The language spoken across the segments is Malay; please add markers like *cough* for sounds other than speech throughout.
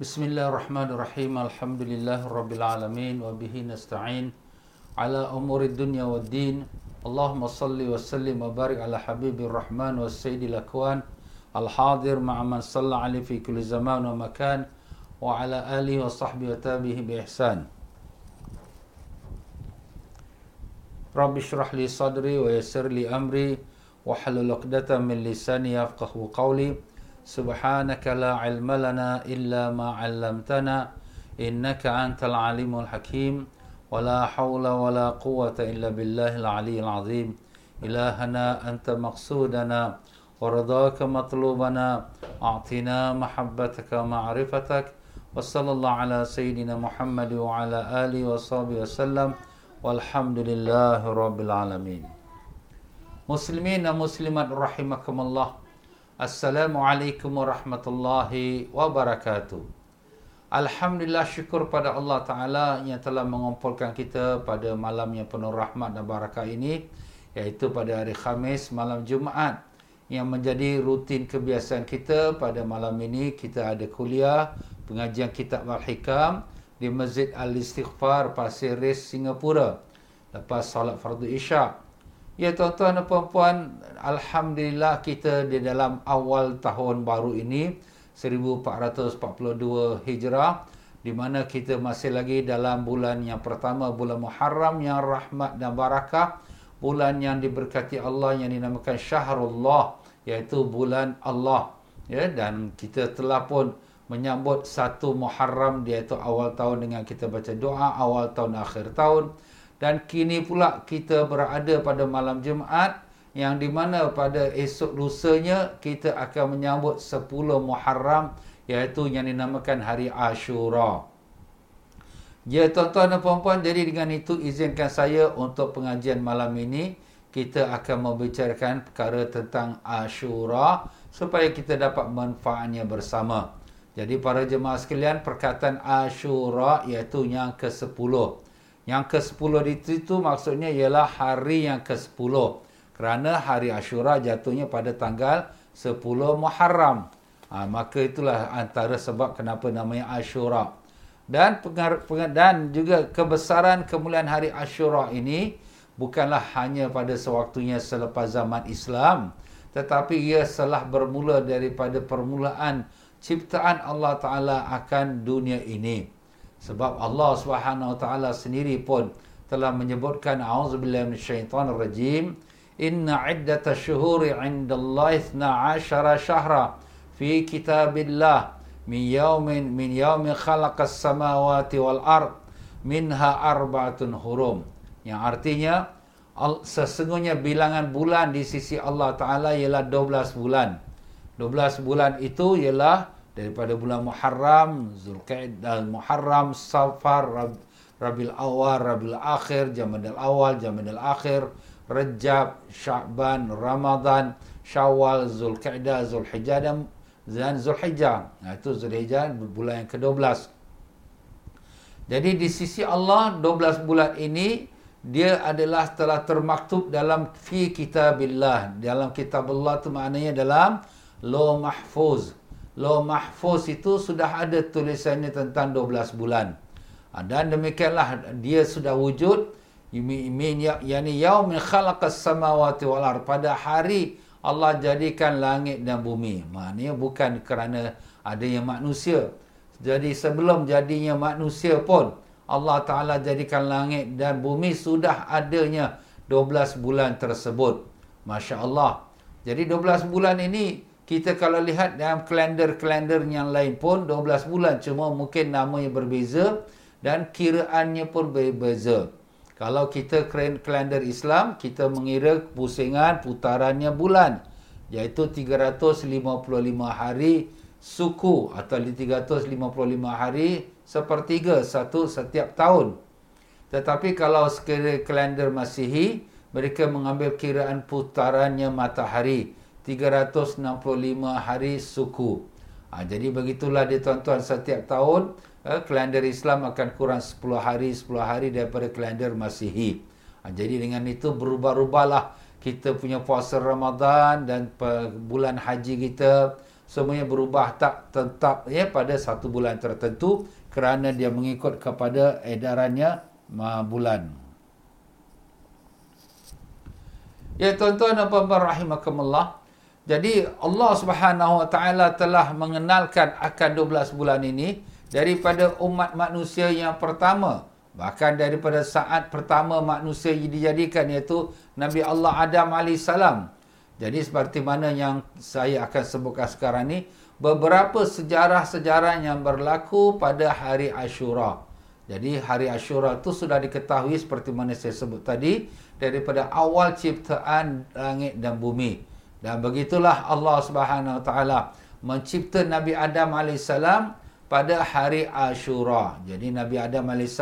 بسم الله الرحمن الرحيم الحمد لله رب العالمين وبه نستعين على أمور الدنيا والدين اللهم صل وسلم وبارك على حبيب الرحمن والسيد الأكوان الحاضر مع من صلى عليه في كل زمان ومكان وعلى آله وصحبه وتابه بإحسان رب اشرح لي صدري ويسر لي أمري وحل لقدة من لساني يفقه قولي سبحانك لا علم لنا إلا ما علمتنا إنك أنت العليم الحكيم. ولا حول ولا قوة إلا بالله العلي العظيم. إلهنا أنت مقصودنا. ورضاك مطلوبنا. أعطنا محبتك ومعرفتك وصلى الله على سيدنا محمد وعلى آله وصحبه وسلم. والحمد لله رب العالمين. مسلمين ومسلمات رحمكم الله. Assalamualaikum warahmatullahi wabarakatuh. Alhamdulillah syukur pada Allah Ta'ala yang telah mengumpulkan kita pada malam yang penuh rahmat dan barakah ini iaitu pada hari Khamis malam Jumaat yang menjadi rutin kebiasaan kita pada malam ini kita ada kuliah pengajian kitab Al-Hikam di Masjid Al-Istighfar Pasir Ris Singapura lepas salat fardu isyak Ya tuan-tuan dan puan-puan, Alhamdulillah kita di dalam awal tahun baru ini 1442 Hijrah di mana kita masih lagi dalam bulan yang pertama bulan Muharram yang rahmat dan barakah bulan yang diberkati Allah yang dinamakan Syahrullah iaitu bulan Allah. Ya dan kita telah pun menyambut satu Muharram iaitu awal tahun dengan kita baca doa awal tahun akhir tahun dan kini pula kita berada pada malam Jumaat yang di mana pada esok lusanya kita akan menyambut 10 Muharram iaitu yang dinamakan hari Ashura. Ya tuan-tuan dan puan-puan jadi dengan itu izinkan saya untuk pengajian malam ini kita akan membicarakan perkara tentang Ashura supaya kita dapat manfaatnya bersama. Jadi para jemaah sekalian perkataan Ashura iaitu yang ke-10. Yang ke-10 di situ maksudnya ialah hari yang ke-10. Kerana hari Ashura jatuhnya pada tanggal 10 Muharram. Ha, maka itulah antara sebab kenapa namanya Ashura. Dan dan juga kebesaran kemuliaan hari Ashura ini bukanlah hanya pada sewaktunya selepas zaman Islam. Tetapi ia telah bermula daripada permulaan ciptaan Allah Ta'ala akan dunia ini. Sebab Allah Subhanahu Wa Taala sendiri pun telah menyebutkan auzubillahi minasyaitonir rajim inna iddata syuhuri 'indallahi 12 syahra fi kitabillah min yawmin min yawmi khalaqas samawati wal ard minha arba'atun hurum. Yang artinya sesungguhnya bilangan bulan di sisi Allah Taala ialah 12 bulan. 12 bulan itu ialah daripada bulan Muharram, Zulkaidah, Muharram, Safar, Rab, Rabil Awal, Rabil Akhir, Jamadil Awal, Jamadil Akhir, Rejab, Sya'ban, Ramadan, Syawal, Zulkaidah, Zulhijjah dan dan Zulhijjah. Nah, itu Zulhijjah bulan yang ke-12. Jadi di sisi Allah 12 bulan ini dia adalah telah termaktub dalam fi kitabillah. Dalam kitab Allah itu maknanya dalam lo mahfuz. Law Mahfuz itu sudah ada tulisannya tentang 12 bulan. Ha, dan demikianlah dia sudah wujud min ya, yani yaumin khalaqas samawati wal ard pada hari Allah jadikan langit dan bumi. Maknanya bukan kerana adanya manusia. Jadi sebelum jadinya manusia pun Allah Taala jadikan langit dan bumi sudah adanya 12 bulan tersebut. Masya-Allah. Jadi 12 bulan ini kita kalau lihat dalam kalender-kalender yang lain pun 12 bulan cuma mungkin namanya berbeza dan kiraannya pun berbeza. Kalau kita kalender Islam, kita mengira pusingan putarannya bulan iaitu 355 hari suku atau 355 hari sepertiga satu setiap tahun. Tetapi kalau sekiranya kalender Masihi, mereka mengambil kiraan putarannya matahari 365 hari suku. Ha, jadi begitulah dia tuan-tuan setiap tahun eh, kalender Islam akan kurang 10 hari 10 hari daripada kalender Masihi. Ha, jadi dengan itu berubah-ubahlah kita punya puasa Ramadan dan bulan haji kita semuanya berubah tak tetap ya pada satu bulan tertentu kerana dia mengikut kepada edarannya bulan. Ya tuan-tuan dan puan-puan rahimakumullah. Jadi Allah Subhanahu Wa Taala telah mengenalkan akan 12 bulan ini daripada umat manusia yang pertama. Bahkan daripada saat pertama manusia dijadikan iaitu Nabi Allah Adam AS jadi seperti mana yang saya akan sebutkan sekarang ni beberapa sejarah-sejarah yang berlaku pada hari Ashura jadi hari Ashura itu sudah diketahui seperti mana saya sebut tadi daripada awal ciptaan langit dan bumi dan begitulah Allah Subhanahu Wa Taala mencipta Nabi Adam alaihissalam pada hari Ashura. Jadi Nabi Adam AS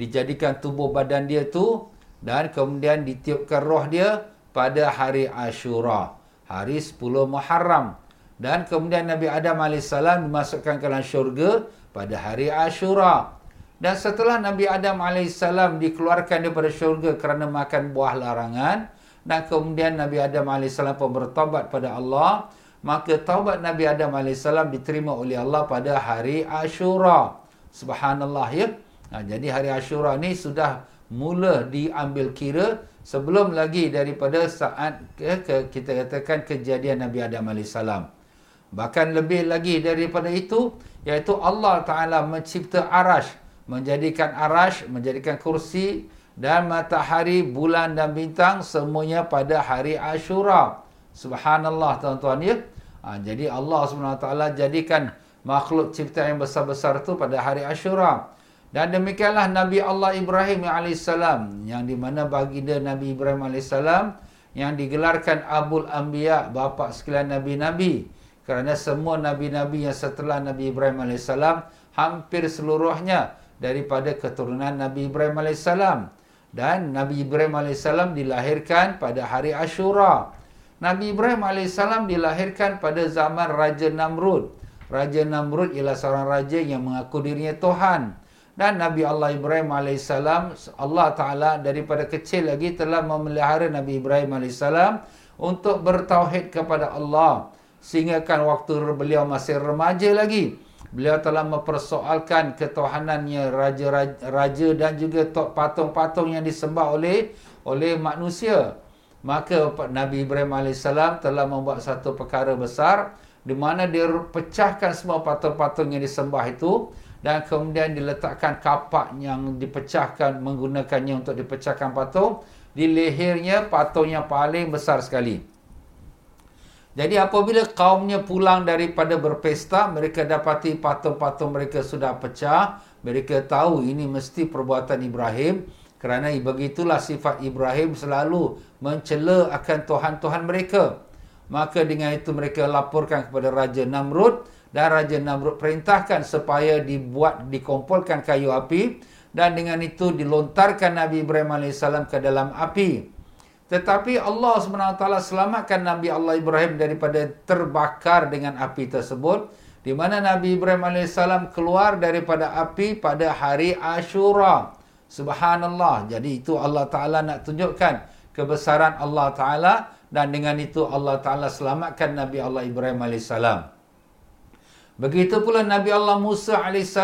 dijadikan tubuh badan dia tu dan kemudian ditiupkan roh dia pada hari Ashura. Hari 10 Muharram. Dan kemudian Nabi Adam AS dimasukkan ke dalam syurga pada hari Ashura. Dan setelah Nabi Adam AS dikeluarkan daripada syurga kerana makan buah larangan. Dan kemudian Nabi Adam AS pun bertobat pada Allah maka taubat Nabi Adam AS diterima oleh Allah pada hari Ashura. Subhanallah ya. Ha, jadi hari Ashura ni sudah mula diambil kira sebelum lagi daripada saat ke, ke, kita katakan kejadian Nabi Adam AS. Bahkan lebih lagi daripada itu, iaitu Allah Ta'ala mencipta arash, menjadikan arash, menjadikan kursi dan matahari, bulan dan bintang semuanya pada hari Ashura. Subhanallah tuan-tuan ya. Ha, jadi Allah SWT jadikan makhluk cipta yang besar-besar itu pada hari Ashura. Dan demikianlah Nabi Allah Ibrahim AS yang di mana baginda Nabi Ibrahim AS yang digelarkan Abul Anbiya, bapa sekalian Nabi-Nabi. Kerana semua Nabi-Nabi yang setelah Nabi Ibrahim AS hampir seluruhnya daripada keturunan Nabi Ibrahim AS. Dan Nabi Ibrahim AS dilahirkan pada hari Ashura. Nabi Ibrahim AS dilahirkan pada zaman Raja Namrud. Raja Namrud ialah seorang raja yang mengaku dirinya Tuhan. Dan Nabi Allah Ibrahim AS, Allah Ta'ala daripada kecil lagi telah memelihara Nabi Ibrahim AS untuk bertauhid kepada Allah. Sehingga kan waktu beliau masih remaja lagi, beliau telah mempersoalkan ketuhanannya raja-raja dan juga patung-patung yang disembah oleh oleh manusia. Maka Nabi Ibrahim AS telah membuat satu perkara besar di mana dia pecahkan semua patung-patung yang disembah itu dan kemudian diletakkan kapak yang dipecahkan menggunakannya untuk dipecahkan patung di lehernya patung yang paling besar sekali. Jadi apabila kaumnya pulang daripada berpesta, mereka dapati patung-patung mereka sudah pecah. Mereka tahu ini mesti perbuatan Ibrahim. Kerana begitulah sifat Ibrahim selalu mencela akan Tuhan-Tuhan mereka. Maka dengan itu mereka laporkan kepada Raja Namrud dan Raja Namrud perintahkan supaya dibuat, dikumpulkan kayu api dan dengan itu dilontarkan Nabi Ibrahim AS ke dalam api. Tetapi Allah SWT selamatkan Nabi Allah Ibrahim daripada terbakar dengan api tersebut. Di mana Nabi Ibrahim AS keluar daripada api pada hari Ashura. Subhanallah. Jadi itu Allah Ta'ala nak tunjukkan kebesaran Allah Ta'ala dan dengan itu Allah Ta'ala selamatkan Nabi Allah Ibrahim AS. Begitu pula Nabi Allah Musa AS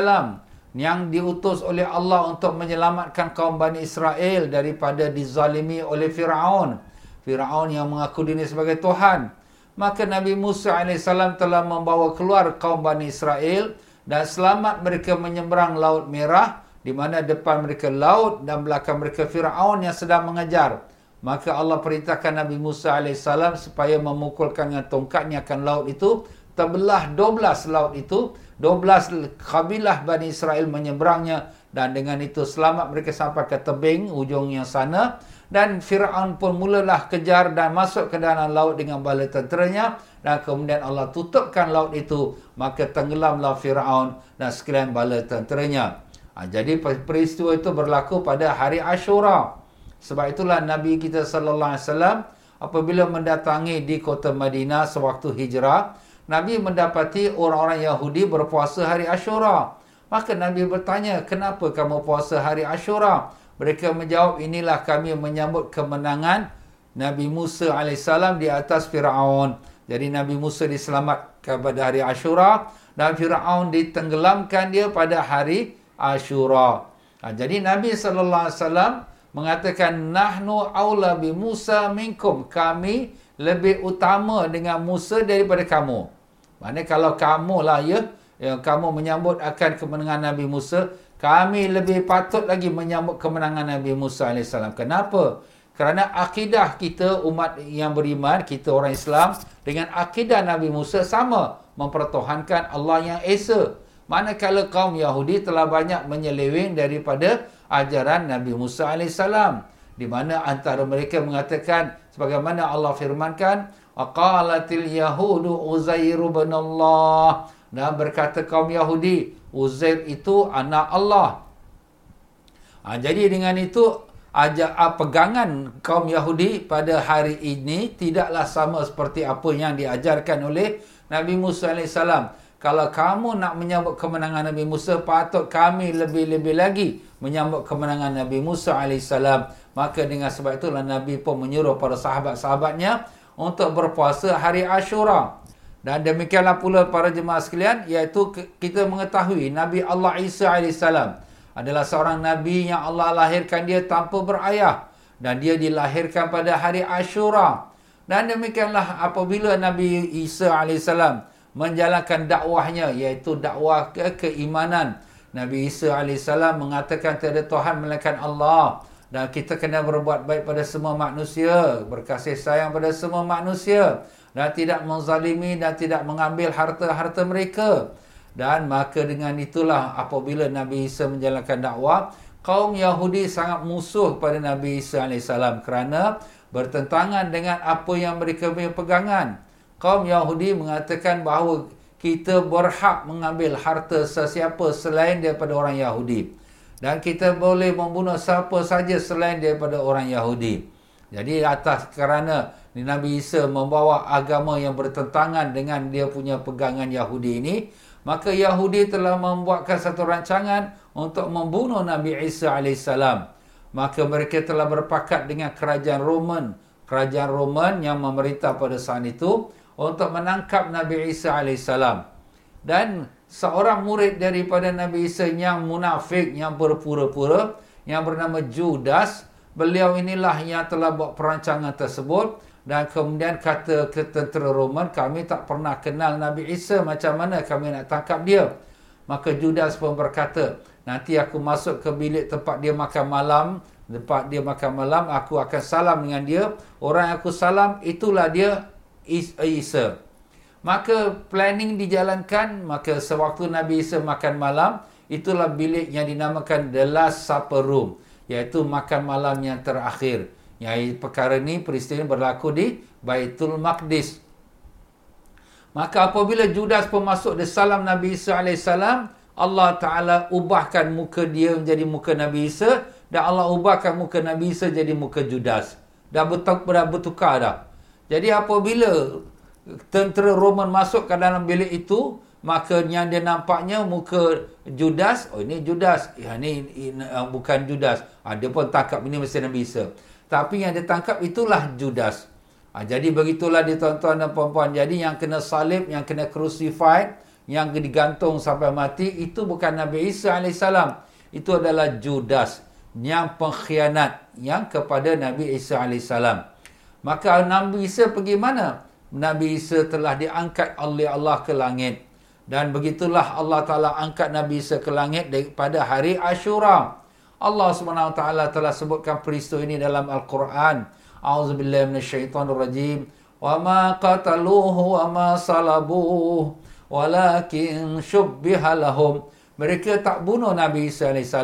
yang diutus oleh Allah untuk menyelamatkan kaum Bani Israel daripada dizalimi oleh Fir'aun. Fir'aun yang mengaku diri sebagai Tuhan. Maka Nabi Musa AS telah membawa keluar kaum Bani Israel dan selamat mereka menyeberang Laut Merah di mana depan mereka laut dan belakang mereka Firaun yang sedang mengejar. Maka Allah perintahkan Nabi Musa AS supaya memukulkan dengan tongkatnya akan laut itu. Terbelah 12 laut itu. 12 kabilah Bani Israel menyeberangnya. Dan dengan itu selamat mereka sampai ke tebing ujung yang sana. Dan Fir'aun pun mulalah kejar dan masuk ke dalam laut dengan bala tenteranya. Dan kemudian Allah tutupkan laut itu. Maka tenggelamlah Fir'aun dan sekalian bala tenteranya. Ha, jadi peristiwa itu berlaku pada hari Ashura. Sebab itulah Nabi kita sallallahu alaihi wasallam apabila mendatangi di kota Madinah sewaktu hijrah, Nabi mendapati orang-orang Yahudi berpuasa hari Ashura. Maka Nabi bertanya, "Kenapa kamu puasa hari Ashura?" Mereka menjawab, "Inilah kami menyambut kemenangan Nabi Musa alaihissalam di atas Firaun." Jadi Nabi Musa diselamat pada hari Ashura dan Firaun ditenggelamkan dia pada hari Ashura. Ha, jadi Nabi wasallam mengatakan nahnu aula bi Musa minkum. Kami lebih utama dengan Musa daripada kamu. Maknanya kalau kamu lah ya, yang kamu menyambut akan kemenangan Nabi Musa, kami lebih patut lagi menyambut kemenangan Nabi Musa AS. Kenapa? Kerana akidah kita umat yang beriman, kita orang Islam, dengan akidah Nabi Musa sama. Mempertuhankan Allah yang Esa. Manakala kaum Yahudi telah banyak menyeleweng daripada ajaran Nabi Musa AS. Di mana antara mereka mengatakan, sebagaimana Allah firmankan, Aqalatil Yahudu Uzair bin Allah. Dan berkata kaum Yahudi, Uzair itu anak Allah. Ha, jadi dengan itu, ajak ah, pegangan kaum Yahudi pada hari ini tidaklah sama seperti apa yang diajarkan oleh Nabi Musa AS. Kalau kamu nak menyambut kemenangan Nabi Musa, patut kami lebih-lebih lagi menyambut kemenangan Nabi Musa AS. Maka dengan sebab itulah Nabi pun menyuruh para sahabat-sahabatnya untuk berpuasa hari Ashura. Dan demikianlah pula para jemaah sekalian, iaitu kita mengetahui Nabi Allah Isa AS adalah seorang Nabi yang Allah lahirkan dia tanpa berayah. Dan dia dilahirkan pada hari Ashura. Dan demikianlah apabila Nabi Isa AS menjalankan dakwahnya, iaitu dakwah ke keimanan. Nabi Isa AS mengatakan tiada Tuhan melainkan Allah. Dan kita kena berbuat baik pada semua manusia. Berkasih sayang pada semua manusia. Dan tidak menzalimi dan tidak mengambil harta-harta mereka. Dan maka dengan itulah apabila Nabi Isa menjalankan dakwah, kaum Yahudi sangat musuh pada Nabi Isa AS kerana bertentangan dengan apa yang mereka punya pegangan. Kaum Yahudi mengatakan bahawa kita berhak mengambil harta sesiapa selain daripada orang Yahudi. Dan kita boleh membunuh siapa saja selain daripada orang Yahudi. Jadi atas kerana Nabi Isa membawa agama yang bertentangan dengan dia punya pegangan Yahudi ini, maka Yahudi telah membuatkan satu rancangan untuk membunuh Nabi Isa AS. Maka mereka telah berpakat dengan kerajaan Roman. Kerajaan Roman yang memerintah pada saat itu untuk menangkap Nabi Isa AS. Dan seorang murid daripada Nabi Isa yang munafik, yang berpura-pura, yang bernama Judas, beliau inilah yang telah buat perancangan tersebut. Dan kemudian kata ke tentera Roman kami tak pernah kenal Nabi Isa macam mana kami nak tangkap dia? Maka Judas pun berkata nanti aku masuk ke bilik tempat dia makan malam tempat dia makan malam aku akan salam dengan dia. Orang yang aku salam itulah dia Isa maka planning dijalankan maka sewaktu Nabi Isa makan malam itulah bilik yang dinamakan the last supper room iaitu makan malam yang terakhir yang perkara ini peristiwa ini berlaku di Baitul Maqdis. Maka apabila Judas pun masuk di salam Nabi Isa AS, Allah Ta'ala ubahkan muka dia menjadi muka Nabi Isa dan Allah ubahkan muka Nabi Isa jadi muka Judas. Dah bertukar dah. Jadi apabila tentera Roman masuk ke dalam bilik itu, maka yang dia nampaknya muka Judas, oh ini Judas, ya, ini, ini, uh, bukan Judas. Ha, dia pun tangkap ini mesti Nabi Isa. Tapi yang ditangkap itulah Judas. Ha, jadi begitulah dia tuan-tuan dan puan-puan. Jadi yang kena salib, yang kena crucified, yang digantung sampai mati, itu bukan Nabi Isa AS. Itu adalah Judas. Yang pengkhianat yang kepada Nabi Isa AS. Maka Nabi Isa pergi mana? Nabi Isa telah diangkat oleh Allah ke langit. Dan begitulah Allah Ta'ala angkat Nabi Isa ke langit pada hari Ashura. Allah taala telah sebutkan peristiwa ini dalam Al-Quran. A'udzubillahi minasyaitonirrajim. Wa ma qataluhu wa ma salabuhu walakin syubbiha lahum. Mereka tak bunuh Nabi Isa AS.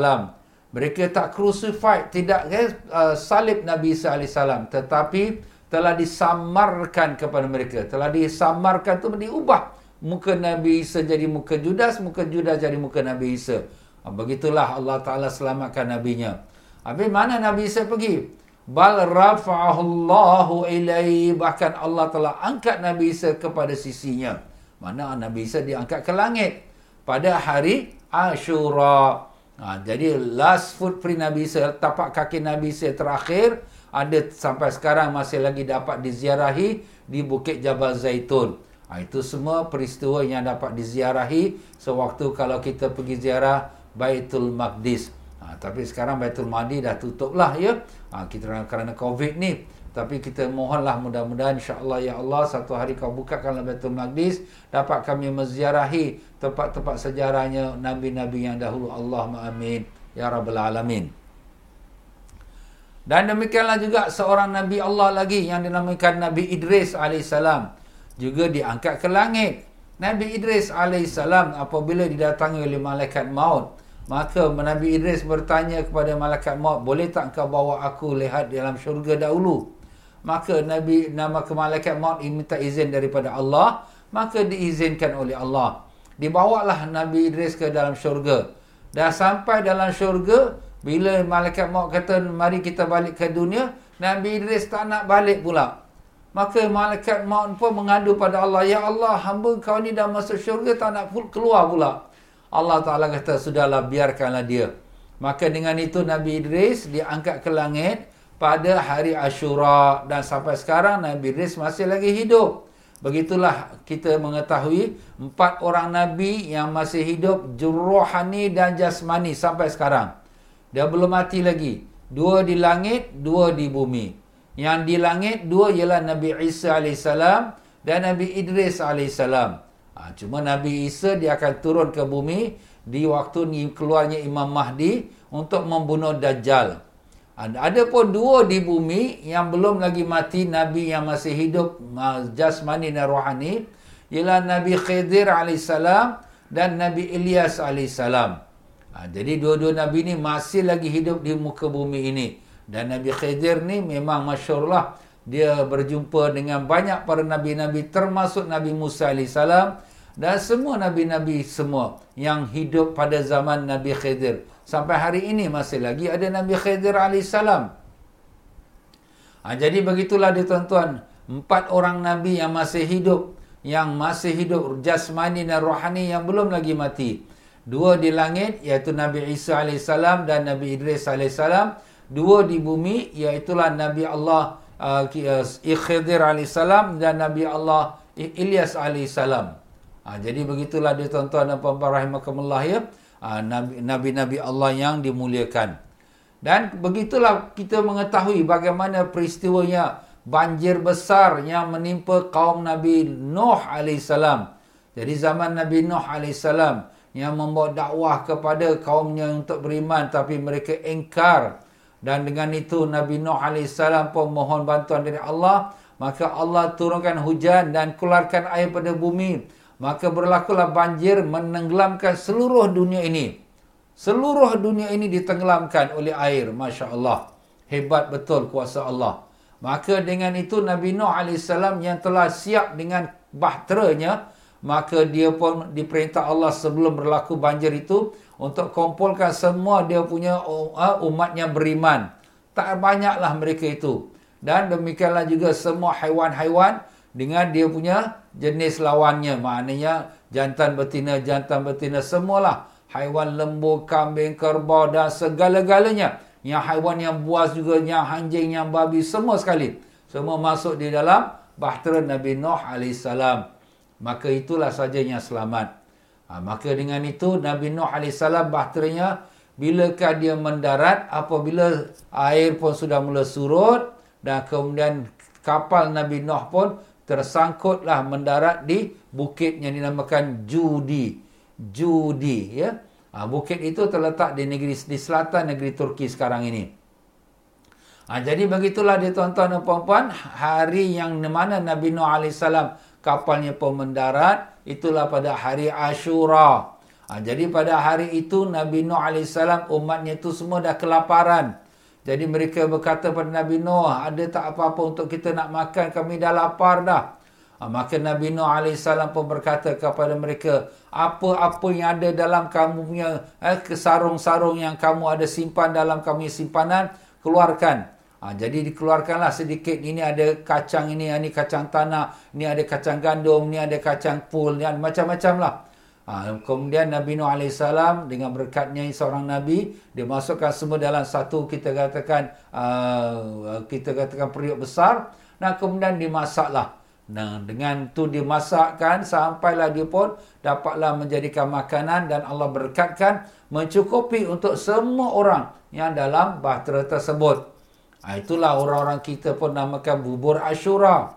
Mereka tak crucified, tidak uh, salib Nabi Isa AS. Tetapi telah disamarkan kepada mereka. Telah disamarkan itu diubah. Muka Nabi Isa jadi muka Judas, muka Judas jadi muka Nabi Isa. Ha, begitulah Allah Ta'ala selamatkan Nabi-Nya. Habis mana Nabi Isa pergi? Bal rafa'ahullahu ilai. Bahkan Allah telah angkat Nabi Isa kepada sisinya. Mana Nabi Isa diangkat ke langit. Pada hari Ashura. Ha, jadi last footprint Nabi Isa, tapak kaki Nabi Isa terakhir, ada sampai sekarang masih lagi dapat diziarahi di Bukit Jabal Zaitun. Ha, itu semua peristiwa yang dapat diziarahi sewaktu kalau kita pergi ziarah Baitul Maqdis. Ha, tapi sekarang Baitul Maqdis dah tutup lah ya. Ha, kita kerana COVID ni. Tapi kita mohonlah mudah-mudahan insya-Allah ya Allah satu hari kau bukakan Baitul Maqdis dapat kami menziarahi tempat-tempat sejarahnya nabi-nabi yang dahulu. Allahumma amin ya rabbal alamin. Dan demikianlah juga seorang nabi Allah lagi yang dinamakan Nabi Idris alaihissalam juga diangkat ke langit. Nabi Idris AS apabila didatangi oleh malaikat maut, maka Nabi Idris bertanya kepada malaikat maut, boleh tak kau bawa aku lihat dalam syurga dahulu? Maka Nabi nama ke malaikat maut minta izin daripada Allah, maka diizinkan oleh Allah. Dibawalah Nabi Idris ke dalam syurga. Dah sampai dalam syurga, bila malaikat maut kata mari kita balik ke dunia, Nabi Idris tak nak balik pula. Maka malaikat maut pun mengadu pada Allah, Ya Allah, hamba kau ni dah masuk syurga, tak nak keluar pula. Allah Ta'ala kata, sudahlah, biarkanlah dia. Maka dengan itu Nabi Idris diangkat ke langit pada hari Ashura. Dan sampai sekarang Nabi Idris masih lagi hidup. Begitulah kita mengetahui empat orang Nabi yang masih hidup juruhani dan jasmani sampai sekarang. Dia belum mati lagi. Dua di langit, dua di bumi. Yang di langit dua ialah Nabi Isa AS dan Nabi Idris AS. Ha, cuma Nabi Isa dia akan turun ke bumi di waktu ni keluarnya Imam Mahdi untuk membunuh Dajjal. Ada pun dua di bumi yang belum lagi mati Nabi yang masih hidup jasmani dan rohani ialah Nabi Khidir AS dan Nabi Ilyas AS. Ha, jadi dua-dua Nabi ni masih lagi hidup di muka bumi ini. Dan Nabi Khidir ni memang masyurlah. Dia berjumpa dengan banyak para Nabi-Nabi termasuk Nabi Musa AS. Dan semua Nabi-Nabi semua yang hidup pada zaman Nabi Khidir. Sampai hari ini masih lagi ada Nabi Khidir AS. Ha, jadi begitulah dia tuan-tuan. Empat orang Nabi yang masih hidup. Yang masih hidup jasmani dan rohani yang belum lagi mati. Dua di langit iaitu Nabi Isa AS dan Nabi Idris AS dua di bumi iaitulah Nabi Allah uh, uh Khidir AS dan Nabi Allah Ilyas AS. Ha, jadi begitulah dia tuan-tuan dan puan-puan rahimakumullah ya. Ha, Nabi-Nabi Allah yang dimuliakan. Dan begitulah kita mengetahui bagaimana peristiwanya banjir besar yang menimpa kaum Nabi Nuh AS. Jadi zaman Nabi Nuh AS yang membawa dakwah kepada kaumnya untuk beriman tapi mereka engkar dan dengan itu Nabi Nuh AS pun mohon bantuan dari Allah. Maka Allah turunkan hujan dan keluarkan air pada bumi. Maka berlakulah banjir menenggelamkan seluruh dunia ini. Seluruh dunia ini ditenggelamkan oleh air. Masya Allah. Hebat betul kuasa Allah. Maka dengan itu Nabi Nuh AS yang telah siap dengan bahteranya. Maka dia pun diperintah Allah sebelum berlaku banjir itu untuk kumpulkan semua dia punya uh, umat yang beriman. Tak banyaklah mereka itu. Dan demikianlah juga semua haiwan-haiwan dengan dia punya jenis lawannya. Maknanya jantan betina, jantan betina semualah. Haiwan lembu, kambing, kerbau dan segala-galanya. Yang haiwan yang buas juga, yang anjing, yang babi, semua sekali. Semua masuk di dalam bahtera Nabi Nuh AS. Maka itulah saja yang selamat. Ha, maka dengan itu Nabi Nuh AS bahteranya bilakah dia mendarat apabila air pun sudah mula surut dan kemudian kapal Nabi Nuh pun tersangkutlah mendarat di bukit yang dinamakan Judi. Judi ya. Ha, bukit itu terletak di negeri di selatan negeri Turki sekarang ini. Ha, jadi begitulah dia tuan-tuan dan puan-puan hari yang mana Nabi Nuh AS kapalnya pun mendarat itulah pada hari Ashura. Ha, jadi pada hari itu Nabi Nuh AS umatnya itu semua dah kelaparan. Jadi mereka berkata pada Nabi Nuh, ada tak apa-apa untuk kita nak makan, kami dah lapar dah. Ha, maka Nabi Nuh AS pun berkata kepada mereka, apa-apa yang ada dalam kamu punya eh, sarung-sarung yang kamu ada simpan dalam kamu simpanan, keluarkan. Ha, jadi dikeluarkanlah sedikit. Ini ada kacang ini, ini kacang tanah, ini ada kacang gandum, ini ada kacang pul, ini macam-macam lah. Ha, kemudian Nabi Nuh AS dengan berkatnya seorang Nabi, dia masukkan semua dalam satu kita katakan uh, kita katakan periuk besar. Dan kemudian dimasaklah. Nah, dengan tu dia masakkan sampailah dia pun dapatlah menjadikan makanan dan Allah berkatkan mencukupi untuk semua orang yang dalam bahtera tersebut. Ha, itulah orang-orang kita pun namakan bubur Ashura.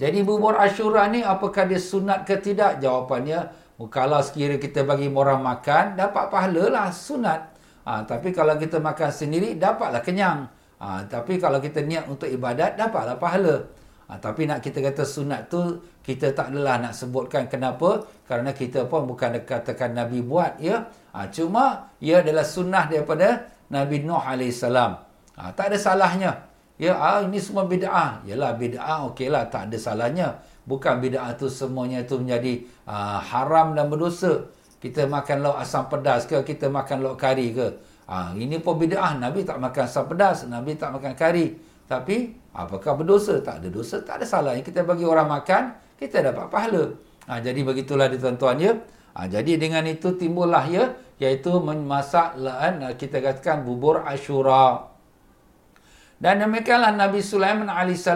Jadi bubur Ashura ni apakah dia sunat ke tidak? Jawapannya, kalau sekiranya kita bagi orang makan, dapat pahala lah sunat. Ha, tapi kalau kita makan sendiri, dapatlah kenyang. Ha, tapi kalau kita niat untuk ibadat, dapatlah pahala. Ha, tapi nak kita kata sunat tu kita tak adalah nak sebutkan kenapa kerana kita pun bukan katakan Nabi buat ya. Ha, cuma ia adalah sunnah daripada Nabi Nuh AS. Ha, tak ada salahnya. Ya, ha, ini semua bid'ah. Yalah bid'ah okeylah tak ada salahnya. Bukan bid'ah tu semuanya itu menjadi uh, haram dan berdosa. Kita makan lauk asam pedas ke, kita makan lauk kari ke. Ha, ini pun bid'ah. Nabi tak makan asam pedas, Nabi tak makan kari. Tapi apakah berdosa? Tak ada dosa, tak ada salah. Yang kita bagi orang makan, kita dapat pahala. Ha, jadi begitulah di tuan-tuan ya. Ha, jadi dengan itu timbullah ya, iaitu memasak kita katakan bubur Ashura. Dan demikianlah Nabi Sulaiman AS.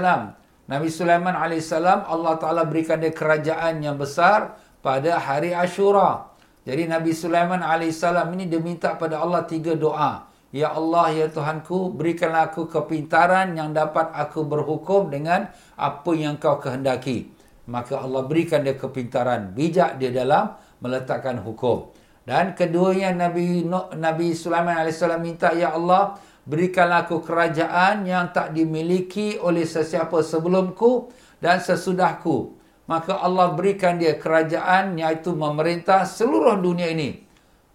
Nabi Sulaiman AS Allah Ta'ala berikan dia kerajaan yang besar pada hari Ashura. Jadi Nabi Sulaiman AS ini dia minta pada Allah tiga doa. Ya Allah, Ya Tuhanku, berikanlah aku kepintaran yang dapat aku berhukum dengan apa yang kau kehendaki. Maka Allah berikan dia kepintaran, bijak dia dalam meletakkan hukum. Dan keduanya Nabi Nabi Sulaiman AS minta, Ya Allah, berikanlah aku kerajaan yang tak dimiliki oleh sesiapa sebelumku dan sesudahku. Maka Allah berikan dia kerajaan iaitu memerintah seluruh dunia ini.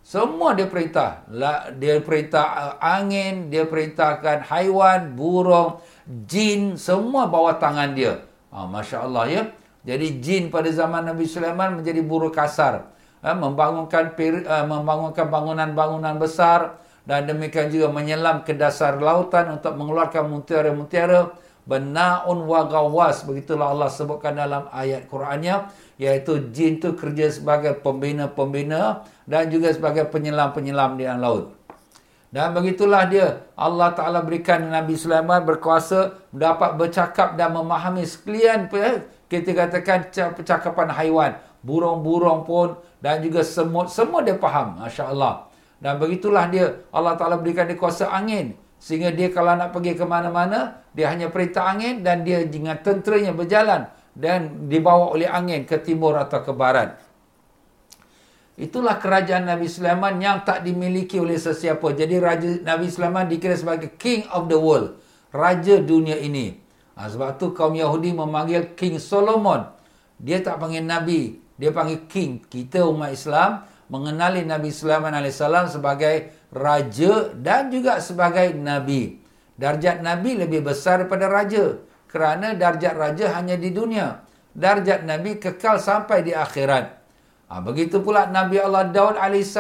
Semua dia perintah. Dia perintah uh, angin, dia perintahkan haiwan, burung, jin, semua bawah tangan dia. Ha, Masya Allah ya. Jadi jin pada zaman Nabi Sulaiman menjadi buruh kasar. Ha, membangunkan uh, membangunkan bangunan-bangunan besar dan demikian juga menyelam ke dasar lautan untuk mengeluarkan mutiara-mutiara. Bena'un wa gawas. Begitulah Allah sebutkan dalam ayat Qurannya. Iaitu jin itu kerja sebagai pembina-pembina dan juga sebagai penyelam-penyelam di dalam laut. Dan begitulah dia. Allah Ta'ala berikan Nabi Sulaiman berkuasa dapat bercakap dan memahami sekalian kita katakan percakapan haiwan. Burung-burung pun dan juga semut. Semua dia faham. Masya Allah. Dan begitulah dia. Allah Ta'ala berikan dia kuasa angin. Sehingga dia kalau nak pergi ke mana-mana, dia hanya perintah angin dan dia dengan tenteranya berjalan. Dan dibawa oleh angin ke timur atau ke barat. Itulah kerajaan Nabi Sulaiman yang tak dimiliki oleh sesiapa. Jadi Raja Nabi Sulaiman dikira sebagai King of the World. Raja dunia ini. Ha, sebab tu kaum Yahudi memanggil King Solomon. Dia tak panggil Nabi. Dia panggil King. Kita umat Islam mengenali Nabi Sulaiman AS sebagai Raja dan juga sebagai Nabi. Darjat Nabi lebih besar daripada Raja. Kerana darjat Raja hanya di dunia. Darjat Nabi kekal sampai di akhirat. Ha, begitu pula Nabi Allah Daud AS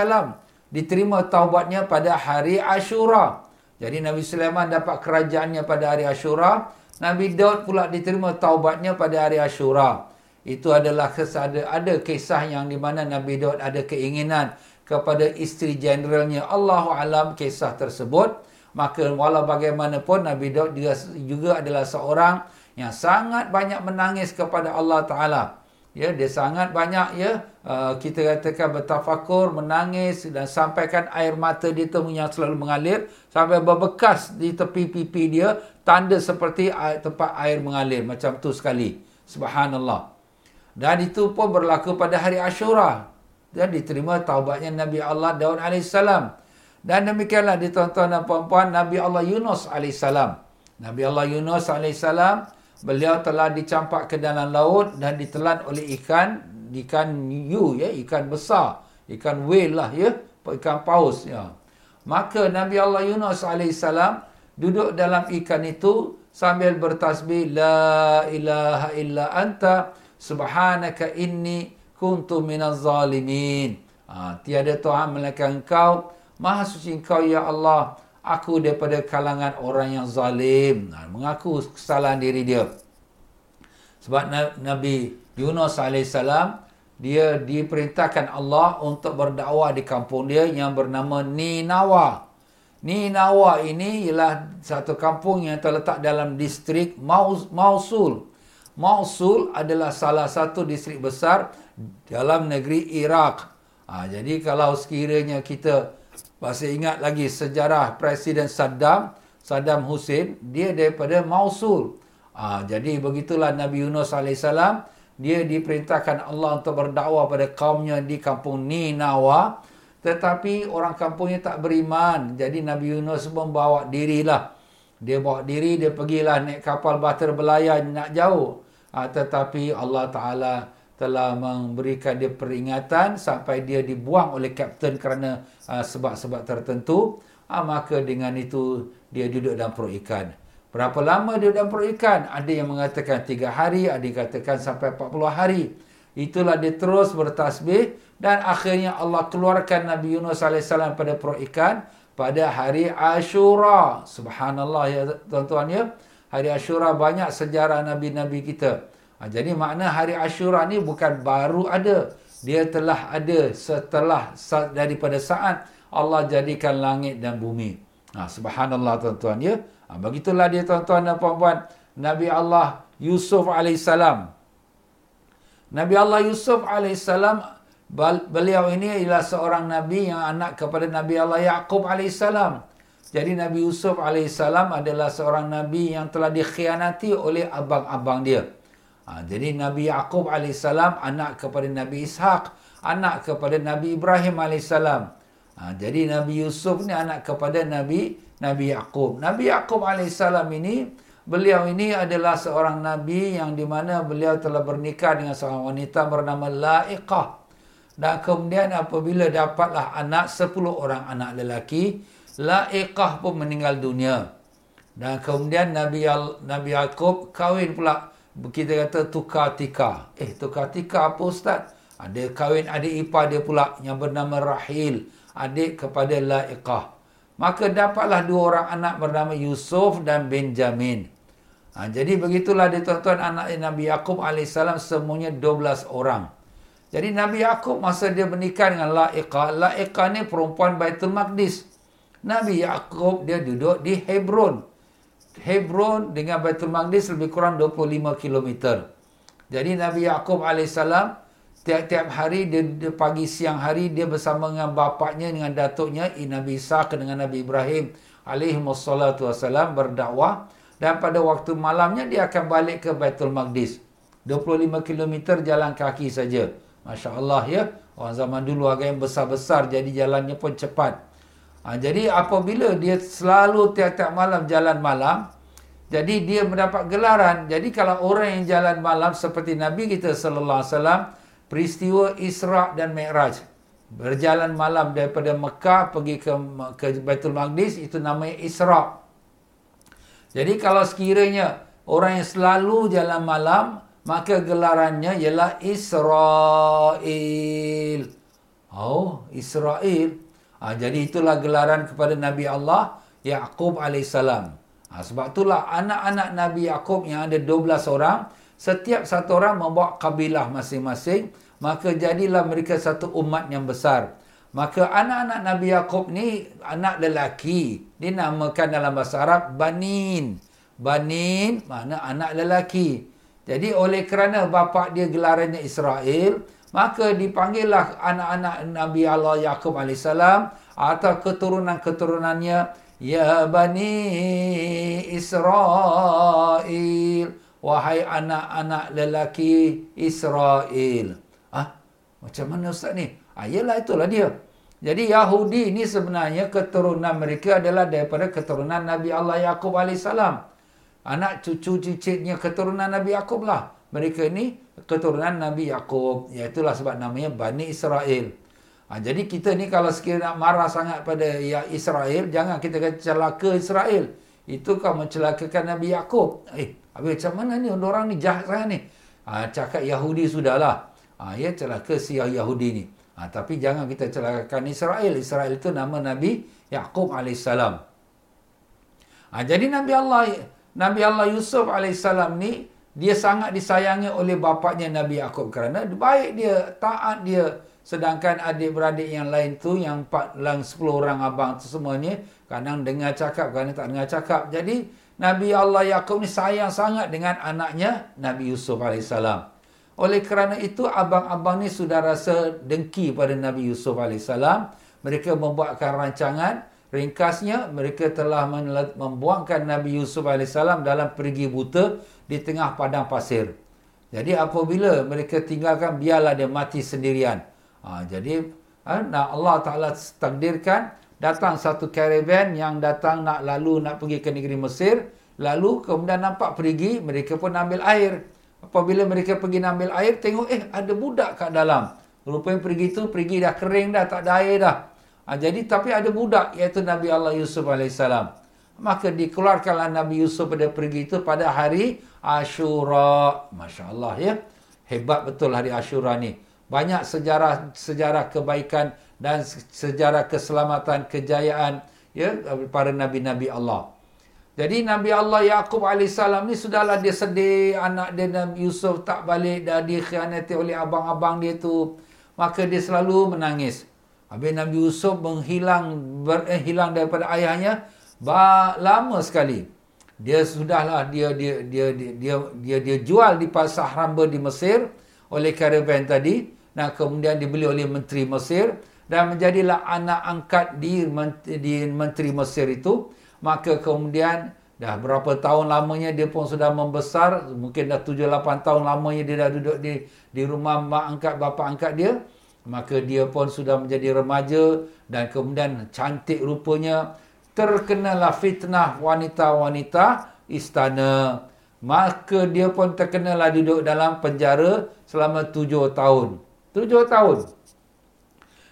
diterima taubatnya pada hari Ashura. Jadi Nabi Sulaiman dapat kerajaannya pada hari Ashura. Nabi Daud pula diterima taubatnya pada hari Ashura. Itu adalah kesada, ada kisah yang di mana Nabi Daud ada keinginan kepada isteri generalnya. Allah Alam kisah tersebut. Maka walau bagaimanapun Nabi Daud juga, juga adalah seorang yang sangat banyak menangis kepada Allah Ta'ala. Ya, dia sangat banyak ya uh, kita katakan bertafakur, menangis dan sampaikan air mata dia tu yang selalu mengalir sampai berbekas di tepi pipi dia tanda seperti air, tempat air mengalir macam tu sekali. Subhanallah. Dan itu pun berlaku pada hari Ashura. Dan diterima taubatnya Nabi Allah Daud AS. Dan demikianlah ditonton dan puan-puan Nabi Allah Yunus AS. Nabi Allah Yunus AS beliau telah dicampak ke dalam laut dan ditelan oleh ikan ikan yu ya ikan besar ikan whale lah ya ikan paus ya maka Nabi Allah Yunus alaihissalam duduk dalam ikan itu sambil bertasbih la ilaha illa anta subhanaka inni kuntu minaz zalimin ha, tiada tuhan melainkan engkau maha suci engkau ya Allah aku daripada kalangan orang yang zalim. Nah, mengaku kesalahan diri dia. Sebab Nabi Yunus AS, dia diperintahkan Allah untuk berdakwah di kampung dia yang bernama Ninawa. Ninawa ini ialah satu kampung yang terletak dalam distrik Mausul. Mosul adalah salah satu distrik besar dalam negeri Iraq. Ha, jadi kalau sekiranya kita masih ingat lagi sejarah Presiden Saddam, Saddam Hussein, dia daripada Mosul. Ha, jadi begitulah Nabi Yunus AS, dia diperintahkan Allah untuk berdakwah pada kaumnya di kampung Ninawa. Tetapi orang kampungnya tak beriman. Jadi Nabi Yunus membawa dirilah. Dia bawa diri, dia pergilah naik kapal bahtera belayar nak jauh. Ha, tetapi Allah Ta'ala telah memberikan dia peringatan sampai dia dibuang oleh kapten kerana ha, sebab-sebab tertentu. Ha, maka dengan itu dia duduk dalam perut ikan. Berapa lama dia dalam perut ikan? Ada yang mengatakan tiga hari, ada yang katakan sampai 40 hari. Itulah dia terus bertasbih dan akhirnya Allah keluarkan Nabi Yunus AS pada perut ikan pada hari Ashura. Subhanallah ya tuan-tuan ya. Hari Ashura banyak sejarah Nabi-Nabi kita. Ha, jadi makna hari Ashura ni bukan baru ada. Dia telah ada setelah daripada saat Allah jadikan langit dan bumi. Ha, subhanallah tuan-tuan ya. Ha, begitulah dia tuan-tuan dan puan-puan. Nabi Allah Yusuf alaihissalam Nabi Allah Yusuf AS, beliau ini ialah seorang Nabi yang anak kepada Nabi Allah Yaqub AS. Jadi Nabi Yusuf AS adalah seorang Nabi yang telah dikhianati oleh abang-abang dia. Ha, jadi Nabi Yaqub AS anak kepada Nabi Ishaq, anak kepada Nabi Ibrahim AS. Ha, jadi Nabi Yusuf ni anak kepada Nabi Nabi Yaqub. Nabi Yaqub AS ini Beliau ini adalah seorang Nabi yang di mana beliau telah bernikah dengan seorang wanita bernama La'iqah. Dan kemudian apabila dapatlah anak, sepuluh orang anak lelaki, La'iqah pun meninggal dunia. Dan kemudian Nabi Al Nabi Yaakob kahwin pula, kita kata tukar tika. Eh, tukar tika apa Ustaz? Ada kahwin adik ipar dia pula yang bernama Rahil. Adik kepada La'iqah. Maka dapatlah dua orang anak bernama Yusuf dan Benjamin. Ha, jadi begitulah dia tuan-tuan anak Nabi Yaakob AS semuanya 12 orang. Jadi Nabi Yaakob masa dia menikah dengan La'iqah. La'iqah ni perempuan Baitul Maqdis. Nabi Yaakob dia duduk di Hebron. Hebron dengan Baitul Maqdis lebih kurang 25 km. Jadi Nabi Yaakob AS Tiap-tiap hari, dia, dia pagi siang hari, dia bersama dengan bapaknya, dengan datuknya, Nabi Isa dengan Nabi Ibrahim alaihi wassalatu wassalam berdakwah. Dan pada waktu malamnya, dia akan balik ke Baitul Maqdis. 25 km jalan kaki saja. Masya Allah ya. Orang zaman dulu agak yang besar-besar, jadi jalannya pun cepat. Ha, jadi apabila dia selalu tiap-tiap malam jalan malam, jadi dia mendapat gelaran. Jadi kalau orang yang jalan malam seperti Nabi kita sallallahu alaihi wasallam peristiwa Isra dan Mi'raj. Berjalan malam daripada Mekah pergi ke ke Baitul Maqdis itu namanya Isra. Jadi kalau sekiranya orang yang selalu jalan malam maka gelarannya ialah Israel. Oh, Israel. Ha, jadi itulah gelaran kepada Nabi Allah Yaqub alaihissalam. Ha, sebab itulah anak-anak Nabi Yaqub yang ada 12 orang Setiap satu orang membawa kabilah masing-masing, maka jadilah mereka satu umat yang besar. Maka anak-anak Nabi Yaakob ni anak lelaki. Dinamakan dalam bahasa Arab Banin. Banin makna anak lelaki. Jadi oleh kerana bapa dia gelarannya Israel, maka dipanggillah anak-anak Nabi Allah Yaakob AS atau keturunan-keturunannya Ya Bani Israel wahai anak-anak lelaki Israel. Ah, macam mana ustaz ni? Ah, yalah itulah dia. Jadi Yahudi ni sebenarnya keturunan mereka adalah daripada keturunan Nabi Allah Yaqub alaihissalam. Anak cucu cicitnya keturunan Nabi Yaqub lah. Mereka ni keturunan Nabi Yaqub. Iaitulah sebab namanya Bani Israel. Ha, jadi kita ni kalau sekiranya nak marah sangat pada ya Israel, jangan kita kata celaka Israel. Itu kau mencelakakan Nabi Yaqub. Eh, Habis macam mana ni orang ni jahat sangat ni? Ha, cakap Yahudi sudahlah. Ha, ya celaka si Yahudi ni. Ha, tapi jangan kita celakakan Israel. Israel itu nama Nabi Yaqub AS. Ha, jadi Nabi Allah Nabi Allah Yusuf AS ni dia sangat disayangi oleh bapaknya Nabi Yaqub kerana baik dia, taat dia. Sedangkan adik-beradik yang lain tu yang 4 lang 10 orang abang tu semuanya kadang dengar cakap, kadang tak dengar cakap. Jadi Nabi Allah Yaakob ni sayang sangat dengan anaknya Nabi Yusuf AS. Oleh kerana itu, abang-abang ni sudah rasa dengki pada Nabi Yusuf AS. Mereka membuatkan rancangan. Ringkasnya, mereka telah membuangkan Nabi Yusuf AS dalam pergi buta di tengah padang pasir. Jadi apabila mereka tinggalkan, biarlah dia mati sendirian. Ha, jadi ha, Allah Ta'ala takdirkan datang satu caravan yang datang nak lalu nak pergi ke negeri Mesir. Lalu kemudian nampak pergi, mereka pun ambil air. Apabila mereka pergi ambil air, tengok eh ada budak kat dalam. Rupanya pergi tu, pergi dah kering dah, tak ada air dah. Ha, jadi tapi ada budak iaitu Nabi Allah Yusuf AS. Maka dikeluarkanlah Nabi Yusuf pada pergi itu pada hari Ashura. Masya Allah ya. Hebat betul hari Ashura ni. Banyak sejarah sejarah kebaikan dan sejarah keselamatan, kejayaan ya para nabi-nabi Allah. Jadi Nabi Allah Yaqub AS ni sudahlah dia sedih anak dia Nabi Yusuf tak balik dah dikhianati oleh abang-abang dia tu. Maka dia selalu menangis. Habis Nabi Yusuf menghilang ber, eh, hilang daripada ayahnya ba, lama sekali. Dia sudahlah dia dia dia dia dia dia, dia jual di pasar hamba di Mesir oleh karavan tadi. Nah kemudian dibeli oleh menteri Mesir dan menjadilah anak angkat di di menteri Mesir itu maka kemudian dah berapa tahun lamanya dia pun sudah membesar mungkin dah 7 8 tahun lamanya dia dah duduk di di rumah mak angkat bapa angkat dia maka dia pun sudah menjadi remaja dan kemudian cantik rupanya terkenalah fitnah wanita-wanita istana. Maka dia pun terkenalah duduk dalam penjara selama 7 tahun. 7 tahun.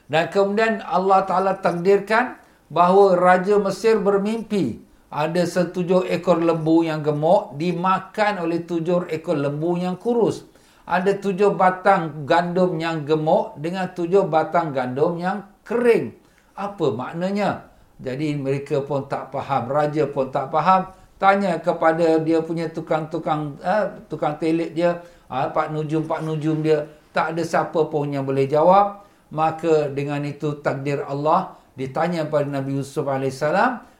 Dan kemudian Allah Ta'ala takdirkan bahawa Raja Mesir bermimpi ada setujuh ekor lembu yang gemuk dimakan oleh tujuh ekor lembu yang kurus. Ada tujuh batang gandum yang gemuk dengan tujuh batang gandum yang kering. Apa maknanya? Jadi mereka pun tak faham. Raja pun tak faham. Tanya kepada dia punya tukang-tukang eh, tukang telik dia. Eh, Pak Nujum, Pak Nujum dia. Tak ada siapa pun yang boleh jawab maka dengan itu takdir Allah ditanya pada Nabi Yusuf AS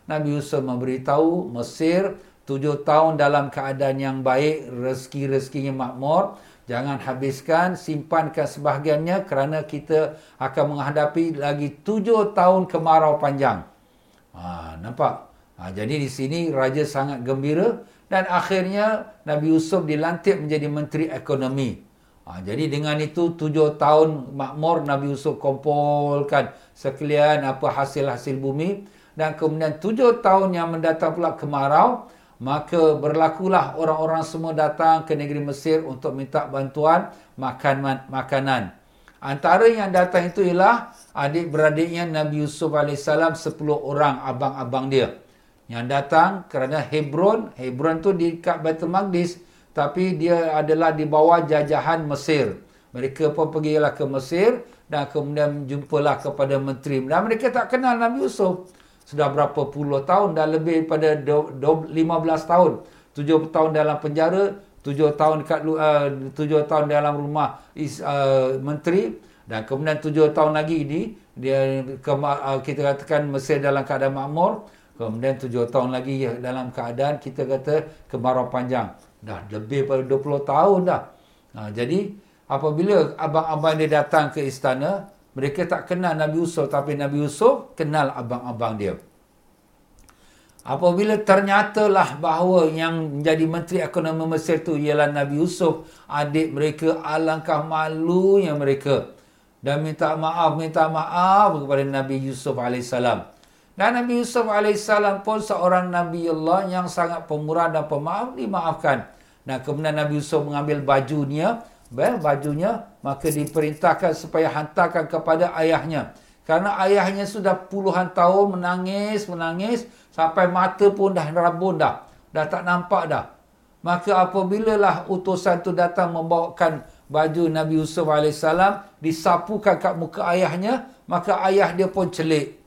Nabi Yusuf memberitahu Mesir tujuh tahun dalam keadaan yang baik rezeki-rezekinya makmur jangan habiskan simpankan sebahagiannya kerana kita akan menghadapi lagi tujuh tahun kemarau panjang. Ha, nampak? Ha, jadi di sini raja sangat gembira dan akhirnya Nabi Yusuf dilantik menjadi menteri ekonomi. Ha, jadi dengan itu tujuh tahun makmur Nabi Yusuf kumpulkan sekalian apa hasil-hasil bumi dan kemudian tujuh tahun yang mendatang pula kemarau maka berlakulah orang-orang semua datang ke negeri Mesir untuk minta bantuan makan makanan. Antara yang datang itu ialah adik-beradiknya Nabi Yusuf AS 10 orang abang-abang dia. Yang datang kerana Hebron, Hebron tu di dekat Baitul Maqdis, tapi dia adalah di bawah jajahan Mesir. Mereka pun pergilah ke Mesir dan kemudian jumpalah kepada menteri. Dan mereka tak kenal Nabi Yusuf. Sudah berapa puluh tahun, dah lebih pada 15 tahun. 7 tahun dalam penjara, 7 tahun dekat uh, 7 tahun dalam rumah is, uh, menteri dan kemudian 7 tahun lagi ini dia ke, uh, kita katakan Mesir dalam keadaan makmur. Kemudian 7 tahun lagi dalam keadaan kita kata kemarau panjang. Dah lebih pada 20 tahun dah. Ha, jadi, apabila abang-abang dia datang ke istana, mereka tak kenal Nabi Yusuf, tapi Nabi Yusuf kenal abang-abang dia. Apabila ternyatalah bahawa yang menjadi Menteri Ekonomi Mesir itu ialah Nabi Yusuf, adik mereka alangkah malunya mereka. Dan minta maaf, minta maaf kepada Nabi Yusuf AS. Dan Nabi Yusuf AS pun seorang Nabi Allah yang sangat pemurah dan pemaaf dimaafkan. Dan kemudian Nabi Yusuf mengambil bajunya, bajunya, maka diperintahkan supaya hantarkan kepada ayahnya. Karena ayahnya sudah puluhan tahun menangis, menangis, sampai mata pun dah rabun dah. Dah tak nampak dah. Maka apabila lah utusan itu datang membawakan baju Nabi Yusuf AS, disapukan kat muka ayahnya, maka ayah dia pun celik.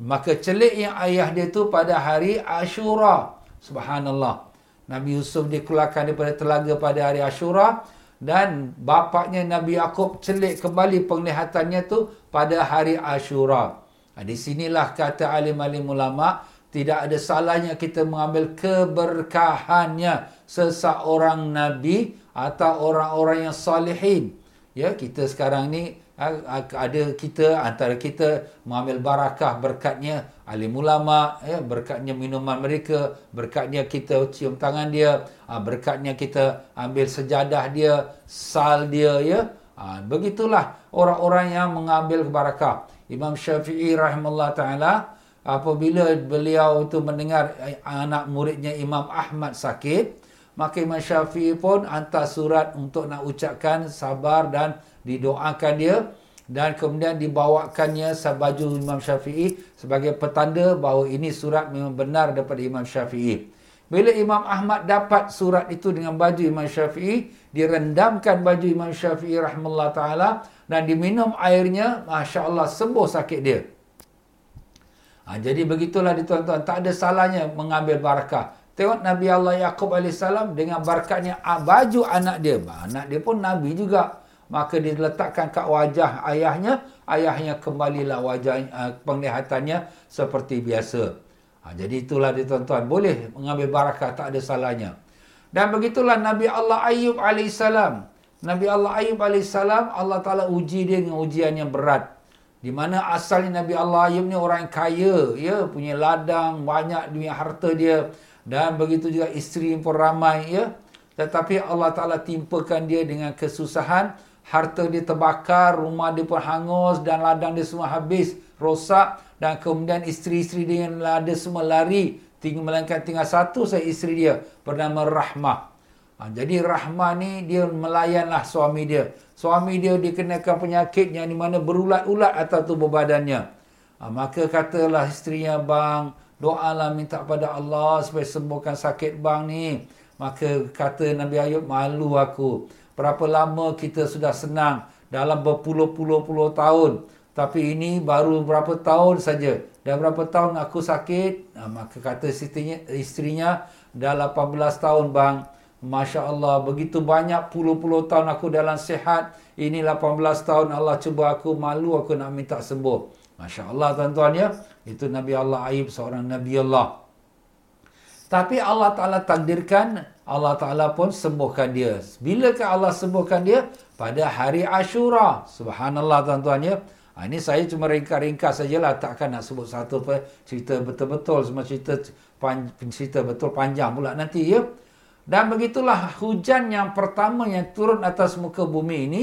Maka celik yang ayah dia tu pada hari Ashura. Subhanallah. Nabi Yusuf dikeluarkan daripada telaga pada hari Ashura. Dan bapaknya Nabi Yaakob celik kembali penglihatannya tu pada hari Ashura. Di sinilah kata alim-alim ulama' Tidak ada salahnya kita mengambil keberkahannya seseorang Nabi atau orang-orang yang salihin. Ya, kita sekarang ni ada kita antara kita mengambil barakah berkatnya alim ulama ya berkatnya minuman mereka berkatnya kita cium tangan dia ha, berkatnya kita ambil sejadah dia sal dia ya. Ha, begitulah orang-orang yang mengambil barakah. Imam Syafi'i rahimahullah taala apabila beliau itu mendengar anak muridnya Imam Ahmad sakit maka Imam Syafi'i pun hantar surat untuk nak ucapkan sabar dan didoakan dia dan kemudian dibawakannya baju Imam Syafi'i sebagai petanda bahawa ini surat memang benar daripada Imam Syafi'i. Bila Imam Ahmad dapat surat itu dengan baju Imam Syafi'i, direndamkan baju Imam Syafi'i rahimahullah taala dan diminum airnya, masya-Allah sembuh sakit dia. Ha, jadi begitulah tuan-tuan, tak ada salahnya mengambil barakah. Tengok Nabi Allah Yaqub AS dengan barakatnya baju anak dia. Anak dia pun Nabi juga maka diletakkan kat wajah ayahnya. Ayahnya kembalilah wajah uh, penglihatannya seperti biasa. Ha, jadi itulah dia tuan-tuan. Boleh mengambil barakah tak ada salahnya. Dan begitulah Nabi Allah Ayub alaihissalam Nabi Allah Ayub alaihissalam Allah Taala uji dia dengan ujian yang berat. Di mana asalnya Nabi Allah Ayub ni orang yang kaya ya punya ladang banyak dunia harta dia. Dan begitu juga isteri pun ramai ya. Tetapi Allah Taala timpakan dia dengan kesusahan harta dia terbakar, rumah dia pun hangus dan ladang dia semua habis, rosak dan kemudian isteri-isteri dia yang ada semua lari, tinggal melainkan tinggal satu saya isteri dia bernama Rahmah. Ha, jadi Rahmah ni dia melayanlah suami dia. Suami dia dikenakan penyakit yang di mana berulat-ulat atas tubuh badannya. Ha, maka katalah isterinya, bang, doalah minta pada Allah supaya sembuhkan sakit bang ni. Maka kata Nabi Ayub, malu aku. Berapa lama kita sudah senang dalam berpuluh-puluh-puluh tahun. Tapi ini baru berapa tahun saja. Dah berapa tahun aku sakit. Nah, maka kata istrinya, istrinya dah 18 tahun bang. Masya Allah begitu banyak puluh-puluh tahun aku dalam sihat. Ini 18 tahun Allah cuba aku malu aku nak minta sembuh. Masya Allah tuan-tuan ya. Itu Nabi Allah Aib seorang Nabi Allah. Tapi Allah Ta'ala takdirkan, Allah Ta'ala pun sembuhkan dia. Bilakah Allah sembuhkan dia? Pada hari Ashura. Subhanallah tuan-tuan ya. Ha, ini saya cuma ringkas-ringkas sajalah. Takkan nak sebut satu apa, cerita betul-betul. Semua cerita, pan, cerita betul panjang pula nanti ya. Dan begitulah hujan yang pertama yang turun atas muka bumi ini.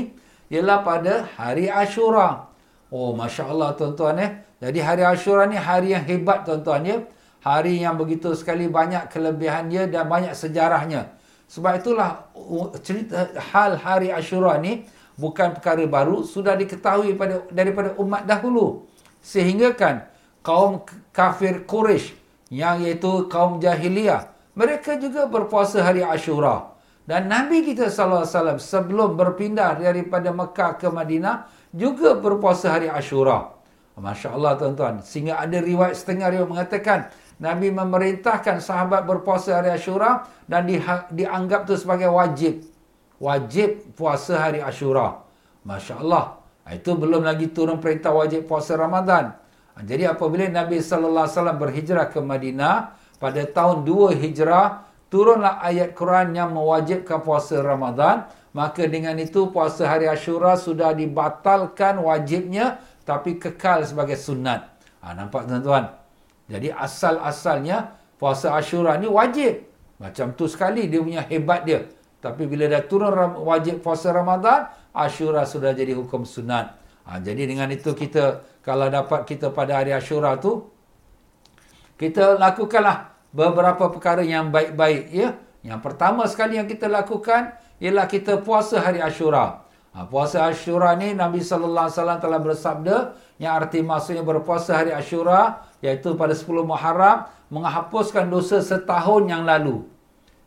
Ialah pada hari Ashura. Oh Masya Allah tuan-tuan ya. Jadi hari Ashura ni hari yang hebat tuan-tuan ya hari yang begitu sekali banyak kelebihannya dan banyak sejarahnya. Sebab itulah cerita hal hari Ashura ni bukan perkara baru, sudah diketahui pada daripada umat dahulu. Sehingga kan kaum kafir Quraisy yang iaitu kaum jahiliyah, mereka juga berpuasa hari Ashura. Dan Nabi kita sallallahu alaihi wasallam sebelum berpindah daripada Mekah ke Madinah juga berpuasa hari Ashura. Masya-Allah tuan-tuan, sehingga ada riwayat setengah yang mengatakan Nabi memerintahkan sahabat berpuasa hari Ashura dan di, dianggap itu sebagai wajib. Wajib puasa hari Ashura. Masya Allah. Itu belum lagi turun perintah wajib puasa Ramadan. Jadi apabila Nabi SAW berhijrah ke Madinah pada tahun 2 hijrah, turunlah ayat Quran yang mewajibkan puasa Ramadan. Maka dengan itu puasa hari Ashura sudah dibatalkan wajibnya tapi kekal sebagai sunat. Ha, nampak tuan-tuan? Jadi asal-asalnya puasa Ashura ni wajib. Macam tu sekali dia punya hebat dia. Tapi bila dah turun wajib puasa Ramadan, Ashura sudah jadi hukum sunat. Ha, jadi dengan itu kita kalau dapat kita pada hari Ashura tu kita lakukanlah beberapa perkara yang baik-baik ya. Yang pertama sekali yang kita lakukan ialah kita puasa hari Ashura. Ha, puasa Ashura ni Nabi sallallahu alaihi wasallam telah bersabda yang arti maksudnya berpuasa hari Ashura iaitu pada 10 Muharram menghapuskan dosa setahun yang lalu.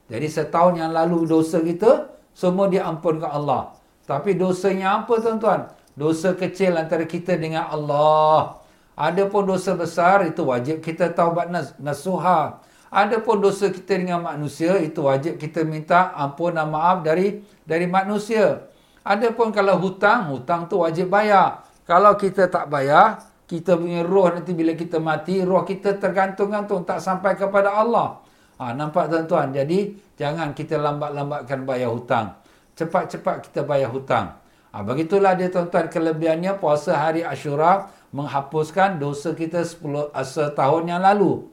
Jadi setahun yang lalu dosa kita semua diampunkan Allah. Tapi dosanya apa tuan-tuan? Dosa kecil antara kita dengan Allah. Ada pun dosa besar itu wajib kita taubat nasuha. Ada pun dosa kita dengan manusia itu wajib kita minta ampun dan maaf dari dari manusia. Ada pun kalau hutang, hutang tu wajib bayar. Kalau kita tak bayar, kita punya roh nanti bila kita mati, roh kita tergantung-gantung tak sampai kepada Allah. Ha, nampak tuan-tuan? Jadi jangan kita lambat-lambatkan bayar hutang. Cepat-cepat kita bayar hutang. Ha, begitulah dia tuan-tuan kelebihannya puasa hari Ashura menghapuskan dosa kita 10 setahun yang lalu.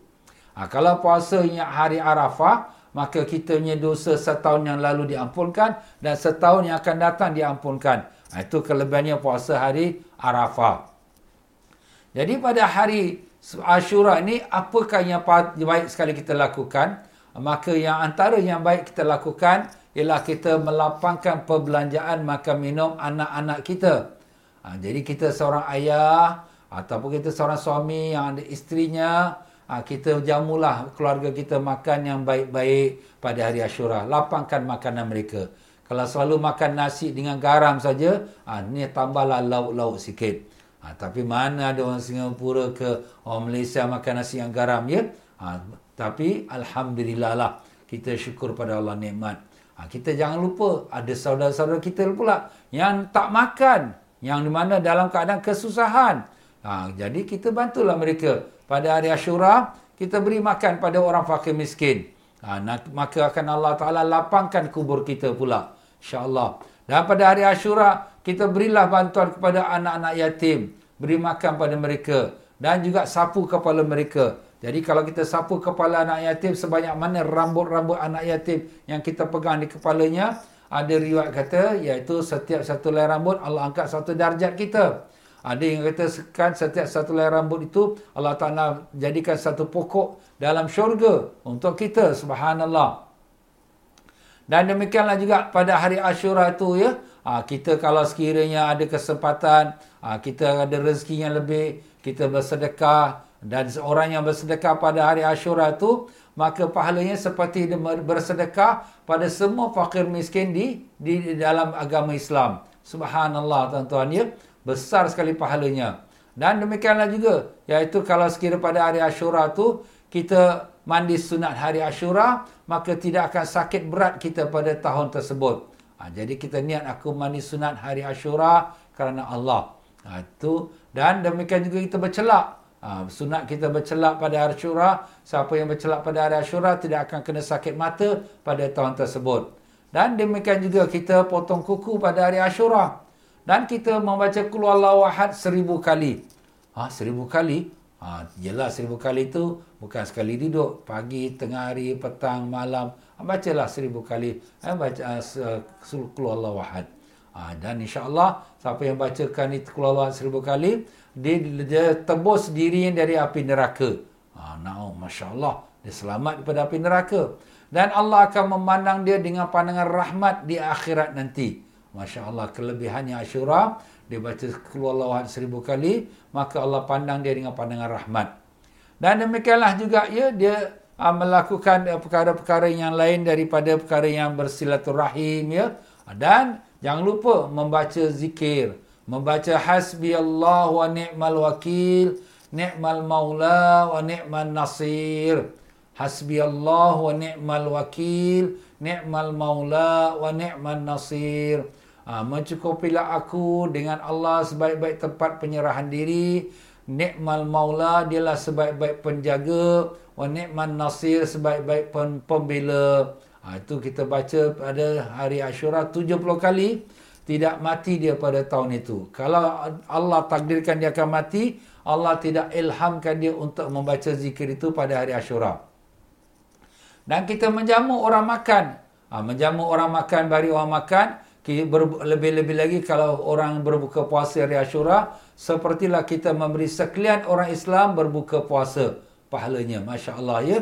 Ha, kalau puasa hari Arafah, maka kita punya dosa setahun yang lalu diampunkan dan setahun yang akan datang diampunkan. Ha, itu kelebihannya puasa hari Arafah. Jadi pada hari Ashura ini apakah yang baik sekali kita lakukan? Maka yang antara yang baik kita lakukan ialah kita melapangkan perbelanjaan makan minum anak-anak kita. Ha, jadi kita seorang ayah ataupun kita seorang suami yang ada isterinya, ha, kita jamulah keluarga kita makan yang baik-baik pada hari Ashura. Lapangkan makanan mereka. Kalau selalu makan nasi dengan garam saja, ha, ni tambahlah lauk-lauk sikit. Ha, tapi mana ada orang Singapura ke orang Malaysia makan nasi yang garam ya? Ha, tapi Alhamdulillah lah kita syukur pada Allah nikmat. Ha, kita jangan lupa ada saudara-saudara kita pula yang tak makan. Yang di mana dalam keadaan kesusahan. Ha, jadi kita bantulah mereka. Pada hari Ashura kita beri makan pada orang fakir miskin. Ha, maka akan Allah Ta'ala lapangkan kubur kita pula. InsyaAllah. Dan pada hari Ashura kita berilah bantuan kepada anak-anak yatim, beri makan pada mereka dan juga sapu kepala mereka. Jadi kalau kita sapu kepala anak yatim sebanyak mana rambut-rambut anak yatim yang kita pegang di kepalanya, ada riwayat kata iaitu setiap satu helai rambut Allah angkat satu darjat kita. Ada yang kata kan setiap satu helai rambut itu Allah Taala jadikan satu pokok dalam syurga untuk kita subhanallah. Dan demikianlah juga pada hari Ashura itu ya, Ha, kita kalau sekiranya ada kesempatan, ha, kita ada rezeki yang lebih, kita bersedekah dan seorang yang bersedekah pada hari Ashura itu, maka pahalanya seperti bersedekah pada semua fakir miskin di, di, di dalam agama Islam. Subhanallah tuan-tuan ya, besar sekali pahalanya. Dan demikianlah juga, iaitu kalau sekiranya pada hari Ashura itu, kita mandi sunat hari Ashura, maka tidak akan sakit berat kita pada tahun tersebut. Ha, jadi kita niat aku mandi sunat hari Ashura kerana Allah. Ha, itu dan demikian juga kita bercelak. Ha, sunat kita bercelak pada hari Ashura. Siapa yang bercelak pada hari Ashura tidak akan kena sakit mata pada tahun tersebut. Dan demikian juga kita potong kuku pada hari Ashura. Dan kita membaca Qul Wahad seribu kali. Ha, seribu kali? Ha, yelah seribu kali itu bukan sekali duduk. Pagi, tengah hari, petang, malam. Bacalah seribu kali. Eh, baca uh, Qul Allah Wahad. Ha, dan insyaAllah siapa yang bacakan itu Qul Allah seribu kali. Dia, dia tebus dirinya dari api neraka. Ha, nah, Masya Allah. Dia selamat daripada api neraka. Dan Allah akan memandang dia dengan pandangan rahmat di akhirat nanti. Masya Allah kelebihannya Ashura dia baca keluar lawan seribu kali, maka Allah pandang dia dengan pandangan rahmat. Dan demikianlah juga ya, dia uh, melakukan uh, perkara-perkara yang lain daripada perkara yang bersilaturahim. Ya. Dan jangan lupa membaca zikir. Membaca hasbi Allah wa ni'mal wakil, ni'mal maula wa ni'mal nasir. Hasbi Allah wa ni'mal wakil, ni'mal maula wa ni'mal nasir. Ha, mencukupilah aku dengan Allah sebaik-baik tempat penyerahan diri. Nikmal maula dialah sebaik-baik penjaga. Wa nikman nasir sebaik-baik pembela. Ha, itu kita baca pada hari Ashura 70 kali. Tidak mati dia pada tahun itu. Kalau Allah takdirkan dia akan mati, Allah tidak ilhamkan dia untuk membaca zikir itu pada hari Ashura. Dan kita menjamu orang makan. Ha, menjamu orang makan, bari orang makan lebih-lebih lagi kalau orang berbuka puasa hari Ashura sepertilah kita memberi sekalian orang Islam berbuka puasa pahalanya. masya-Allah ya.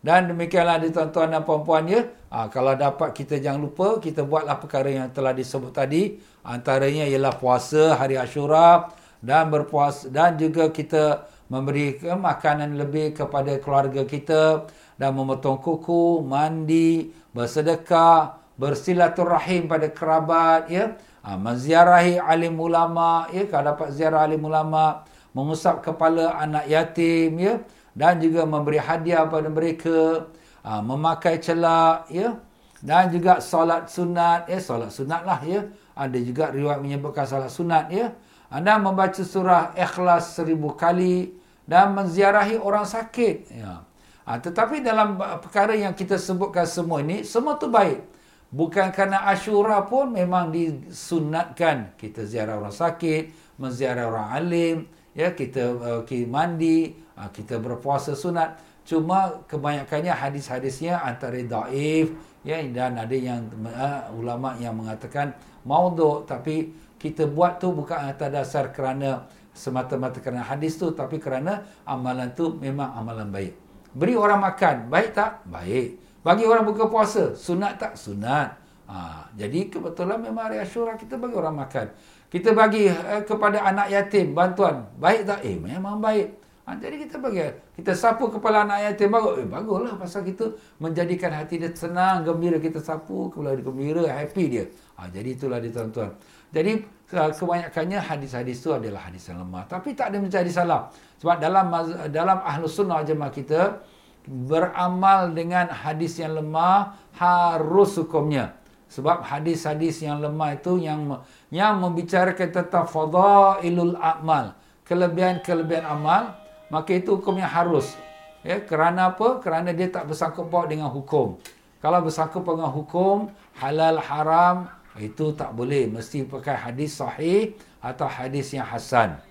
Dan demikianlah di tuan-tuan dan puan-puan ya. Ha, kalau dapat kita jangan lupa kita buatlah perkara yang telah disebut tadi. Antaranya ialah puasa hari Ashura dan berpuasa dan juga kita memberi makanan lebih kepada keluarga kita dan memotong kuku mandi bersedekah bersilaturahim pada kerabat ya ha, menziarahi alim ulama ya kalau dapat ziarah alim ulama mengusap kepala anak yatim ya dan juga memberi hadiah pada mereka ha, memakai celak ya dan juga solat sunat ya solat sunat lah ya ada juga riwayat menyebutkan solat sunat ya Anda membaca surah Ikhlas seribu kali dan menziarahi orang sakit. Ya. Ha, tetapi dalam perkara yang kita sebutkan semua ini, semua tu baik. Bukan kerana Ashura pun memang disunatkan kita ziarah orang sakit, menziarah orang alim, ya kita uh, kita mandi, uh, kita berpuasa sunat. Cuma kebanyakannya hadis-hadisnya antara daif ya dan ada yang uh, ulama yang mengatakan maudhu tapi kita buat tu bukan atas dasar kerana semata-mata kerana hadis tu tapi kerana amalan tu memang amalan baik. Beri orang makan, baik tak? Baik. Bagi orang buka puasa, sunat tak? Sunat. Ha, jadi kebetulan memang hari Ashura kita bagi orang makan. Kita bagi eh, kepada anak yatim bantuan. Baik tak? Eh, memang baik. Ha, jadi kita bagi. Kita sapu kepala anak yatim. Bagus. Eh, baguslah. Pasal kita menjadikan hati dia senang, gembira. Kita sapu, kepala dia gembira, happy dia. Ha, jadi itulah dia tuan-tuan. Jadi eh, kebanyakannya hadis-hadis itu adalah hadis yang lemah. Tapi tak ada menjadi salah. Sebab dalam dalam ahlus sunnah jemaah kita, beramal dengan hadis yang lemah harus hukumnya. Sebab hadis-hadis yang lemah itu yang yang membicarakan tentang fadailul amal, kelebihan-kelebihan amal, maka itu hukumnya harus. Ya, kerana apa? Kerana dia tak bersangkut paut dengan hukum. Kalau bersangkut dengan hukum, halal haram, itu tak boleh. Mesti pakai hadis sahih atau hadis yang hasan.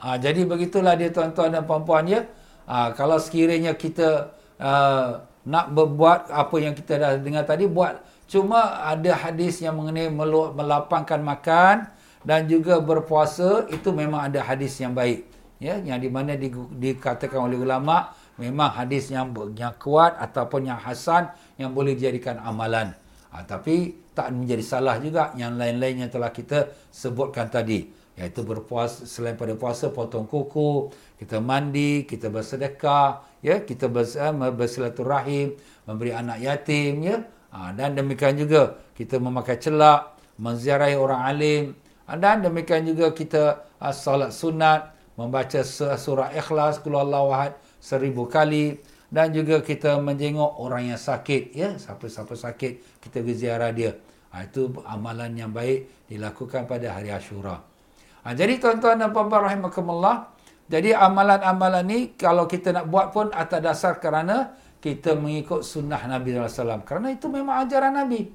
Ha, jadi begitulah dia tuan-tuan dan puan-puan ya. Ha, kalau sekiranya kita uh, nak berbuat apa yang kita dah dengar tadi, buat. Cuma ada hadis yang mengenai melapangkan makan dan juga berpuasa, itu memang ada hadis yang baik. Ya, yang di mana di, dikatakan oleh ulama memang hadis yang yang kuat ataupun yang hasan yang boleh dijadikan amalan. Ha, tapi tak menjadi salah juga yang lain-lain yang telah kita sebutkan tadi iaitu berpuasa selain pada puasa potong kuku kita mandi kita bersedekah ya kita eh, bersilaturahim memberi anak yatim ya. Ha, dan demikian juga kita memakai celak menziarahi orang alim. Ha, dan demikian juga kita uh, solat sunat membaca surah ikhlas kul ahad seribu kali. Dan juga kita menjenguk orang yang sakit ya. Siapa-siapa sakit kita pergi ziarah dia. Ha, itu amalan yang baik dilakukan pada hari Ashura Ha, jadi tuan-tuan dan puan-puan rahimakumullah, jadi amalan-amalan ni kalau kita nak buat pun atas dasar kerana kita mengikut sunnah Nabi SAW. Kerana itu memang ajaran Nabi.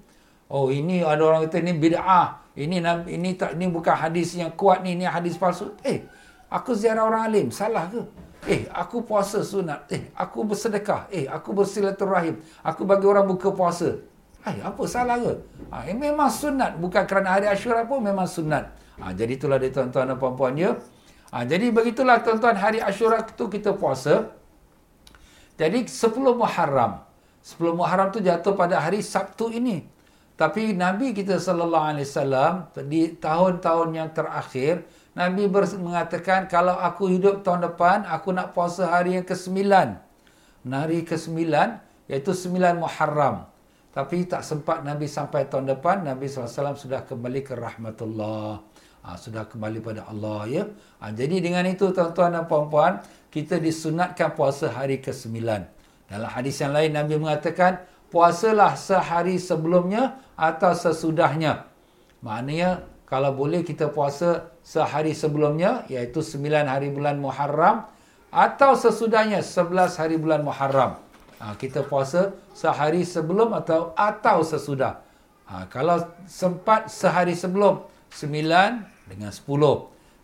Oh ini ada orang kata ini bid'ah. Ini ini tak ini bukan hadis yang kuat ni, ini hadis palsu. Eh, aku ziarah orang alim, salah ke? Eh, aku puasa sunat. Eh, aku bersedekah. Eh, aku bersilaturahim. Aku bagi orang buka puasa. Eh, apa salah ke? Ha, eh, memang sunat. Bukan kerana hari Ashura pun memang sunat. Ha, jadi itulah dia tuan-tuan dan puan-puan ya. Ha, jadi begitulah tuan-tuan hari Ashura itu kita puasa. Jadi 10 Muharram. 10 Muharram tu jatuh pada hari Sabtu ini. Tapi Nabi kita sallallahu alaihi wasallam di tahun-tahun yang terakhir Nabi mengatakan kalau aku hidup tahun depan aku nak puasa hari yang ke-9. Hari ke-9 iaitu 9 Muharram. Tapi tak sempat Nabi sampai tahun depan Nabi SAW sudah kembali ke rahmatullah ha, sudah kembali pada Allah ya. Ha, jadi dengan itu tuan-tuan dan puan-puan, kita disunatkan puasa hari ke-9. Dalam hadis yang lain Nabi mengatakan, puasalah sehari sebelumnya atau sesudahnya. Maknanya kalau boleh kita puasa sehari sebelumnya iaitu 9 hari bulan Muharram atau sesudahnya 11 hari bulan Muharram. Ha, kita puasa sehari sebelum atau atau sesudah. Ha, kalau sempat sehari sebelum 9 dengan 10.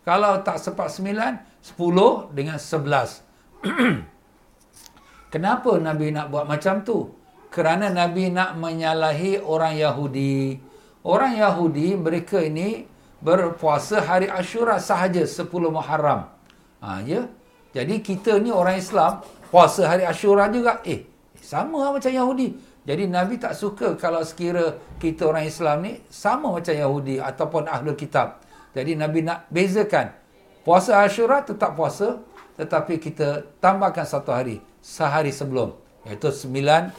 Kalau tak sempat 9, 10 dengan 11. *clears throat* Kenapa Nabi nak buat macam tu? Kerana Nabi nak menyalahi orang Yahudi. Orang Yahudi, mereka ini berpuasa hari Ashura sahaja 10 Muharram. Ha, ya? Jadi kita ni orang Islam, puasa hari Ashura juga. Eh, sama macam Yahudi. Jadi Nabi tak suka kalau sekira kita orang Islam ni sama macam Yahudi ataupun Ahlul Kitab. Jadi Nabi nak bezakan. Puasa Ashura tetap puasa. Tetapi kita tambahkan satu hari. Sehari sebelum. Iaitu sembilan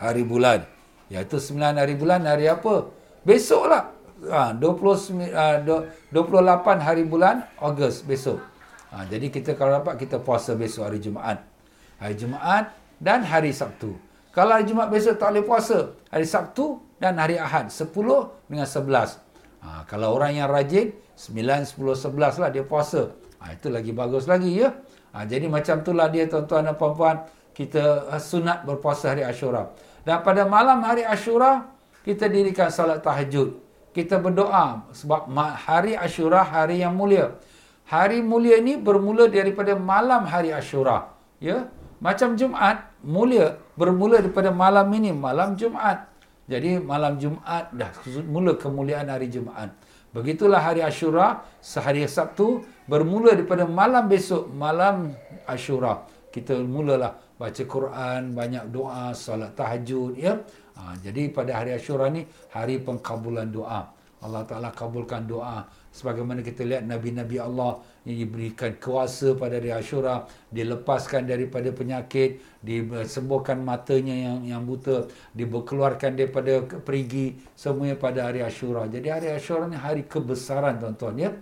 hari bulan. Iaitu sembilan hari bulan. Hari apa? Besoklah. Ha, 20, uh, 28 hari bulan Ogos besok. Ha, jadi kita kalau dapat kita puasa besok hari Jumaat. Hari Jumaat dan hari Sabtu. Kalau hari Jumaat besok tak boleh puasa. Hari Sabtu dan hari Ahad. 10 dengan 11. Ha, kalau orang yang rajin, 9, 10, 11 lah dia puasa. Ha, itu lagi bagus lagi ya. Ha, jadi macam itulah dia tuan-tuan dan puan-puan. Kita uh, sunat berpuasa hari Ashura. Dan pada malam hari Ashura, kita dirikan salat tahajud. Kita berdoa sebab hari Ashura hari yang mulia. Hari mulia ini bermula daripada malam hari Ashura. Ya, macam Jumaat mulia bermula daripada malam ini, malam Jumaat. Jadi malam Jumaat dah mula kemuliaan hari Jumaat. Begitulah hari Ashura, sehari Sabtu bermula daripada malam besok, malam Ashura. Kita mulalah baca Quran, banyak doa, solat tahajud ya. Ha, jadi pada hari Ashura ni hari pengkabulan doa. Allah Taala kabulkan doa sebagaimana kita lihat nabi-nabi Allah yang diberikan kuasa pada hari Ashura, dilepaskan daripada penyakit, disembuhkan matanya yang yang buta, dikeluarkan daripada perigi semuanya pada hari Ashura. Jadi hari Ashura ni hari kebesaran tuan-tuan ya.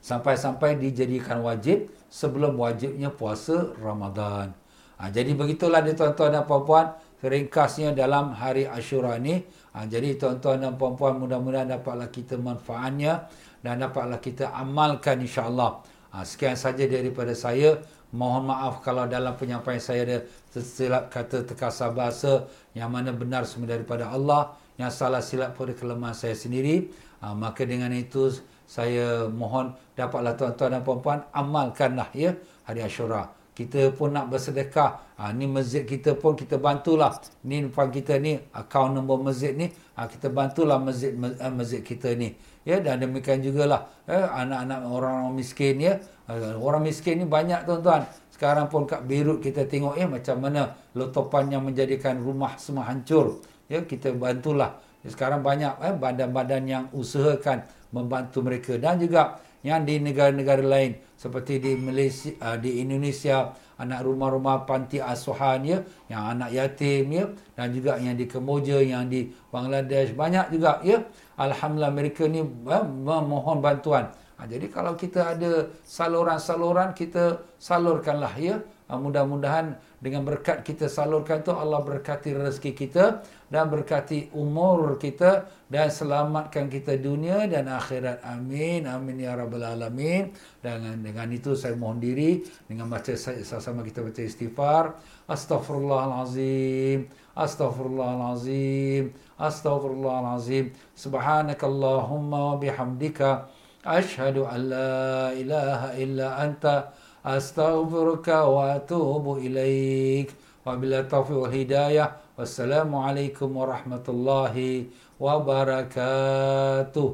Sampai-sampai dijadikan wajib sebelum wajibnya puasa Ramadan. Ha, jadi begitulah dia tuan-tuan dan puan-puan ringkasnya dalam hari Ashura ni. Ha, jadi tuan-tuan dan puan-puan mudah-mudahan dapatlah kita manfaatnya dan dapatlah kita amalkan insya-Allah. Ha, sekian saja daripada saya. Mohon maaf kalau dalam penyampaian saya ada tersilap kata terkasar bahasa yang mana benar semua daripada Allah, yang salah silap pada kelemahan saya sendiri. Ha, maka dengan itu saya mohon dapatlah tuan-tuan dan puan-puan amalkanlah ya hari Ashura. Kita pun nak bersedekah. Ha, ni masjid kita pun kita bantulah. Ni depan kita ni akaun nombor masjid ni. Ha, kita bantulah masjid masjid kita ni ya dan demikian jugalah ya, anak-anak orang-orang miskin ya orang miskin ni banyak tuan-tuan sekarang pun kat Beirut kita tengok ya macam mana letupan yang menjadikan rumah semua hancur ya kita bantulah ya, sekarang banyak eh, badan-badan yang usahakan membantu mereka dan juga yang di negara-negara lain seperti di Malaysia uh, di Indonesia anak rumah-rumah panti asuhan ya yang anak yatim ya dan juga yang di Kemboja yang di Bangladesh banyak juga ya Alhamdulillah mereka ni eh, memohon bantuan. Ha, jadi kalau kita ada saluran-saluran, kita salurkanlah ya. Ah, mudah-mudahan dengan berkat kita salurkan tu Allah berkati rezeki kita dan berkati umur kita dan selamatkan kita dunia dan akhirat. Amin. Amin ya rabbal alamin. Dengan dengan itu saya mohon diri dengan baca sama-sama kita baca istighfar. Astaghfirullahalazim. Astaghfirullahalazim. Astaghfirullahalazim. Subhanakallahumma wa bihamdika. Ashhadu an la ilaha illa anta. أستغفرك وأتوب إليك. التوفيق والهداية. والسلام عليكم ورحمة الله وبركاته.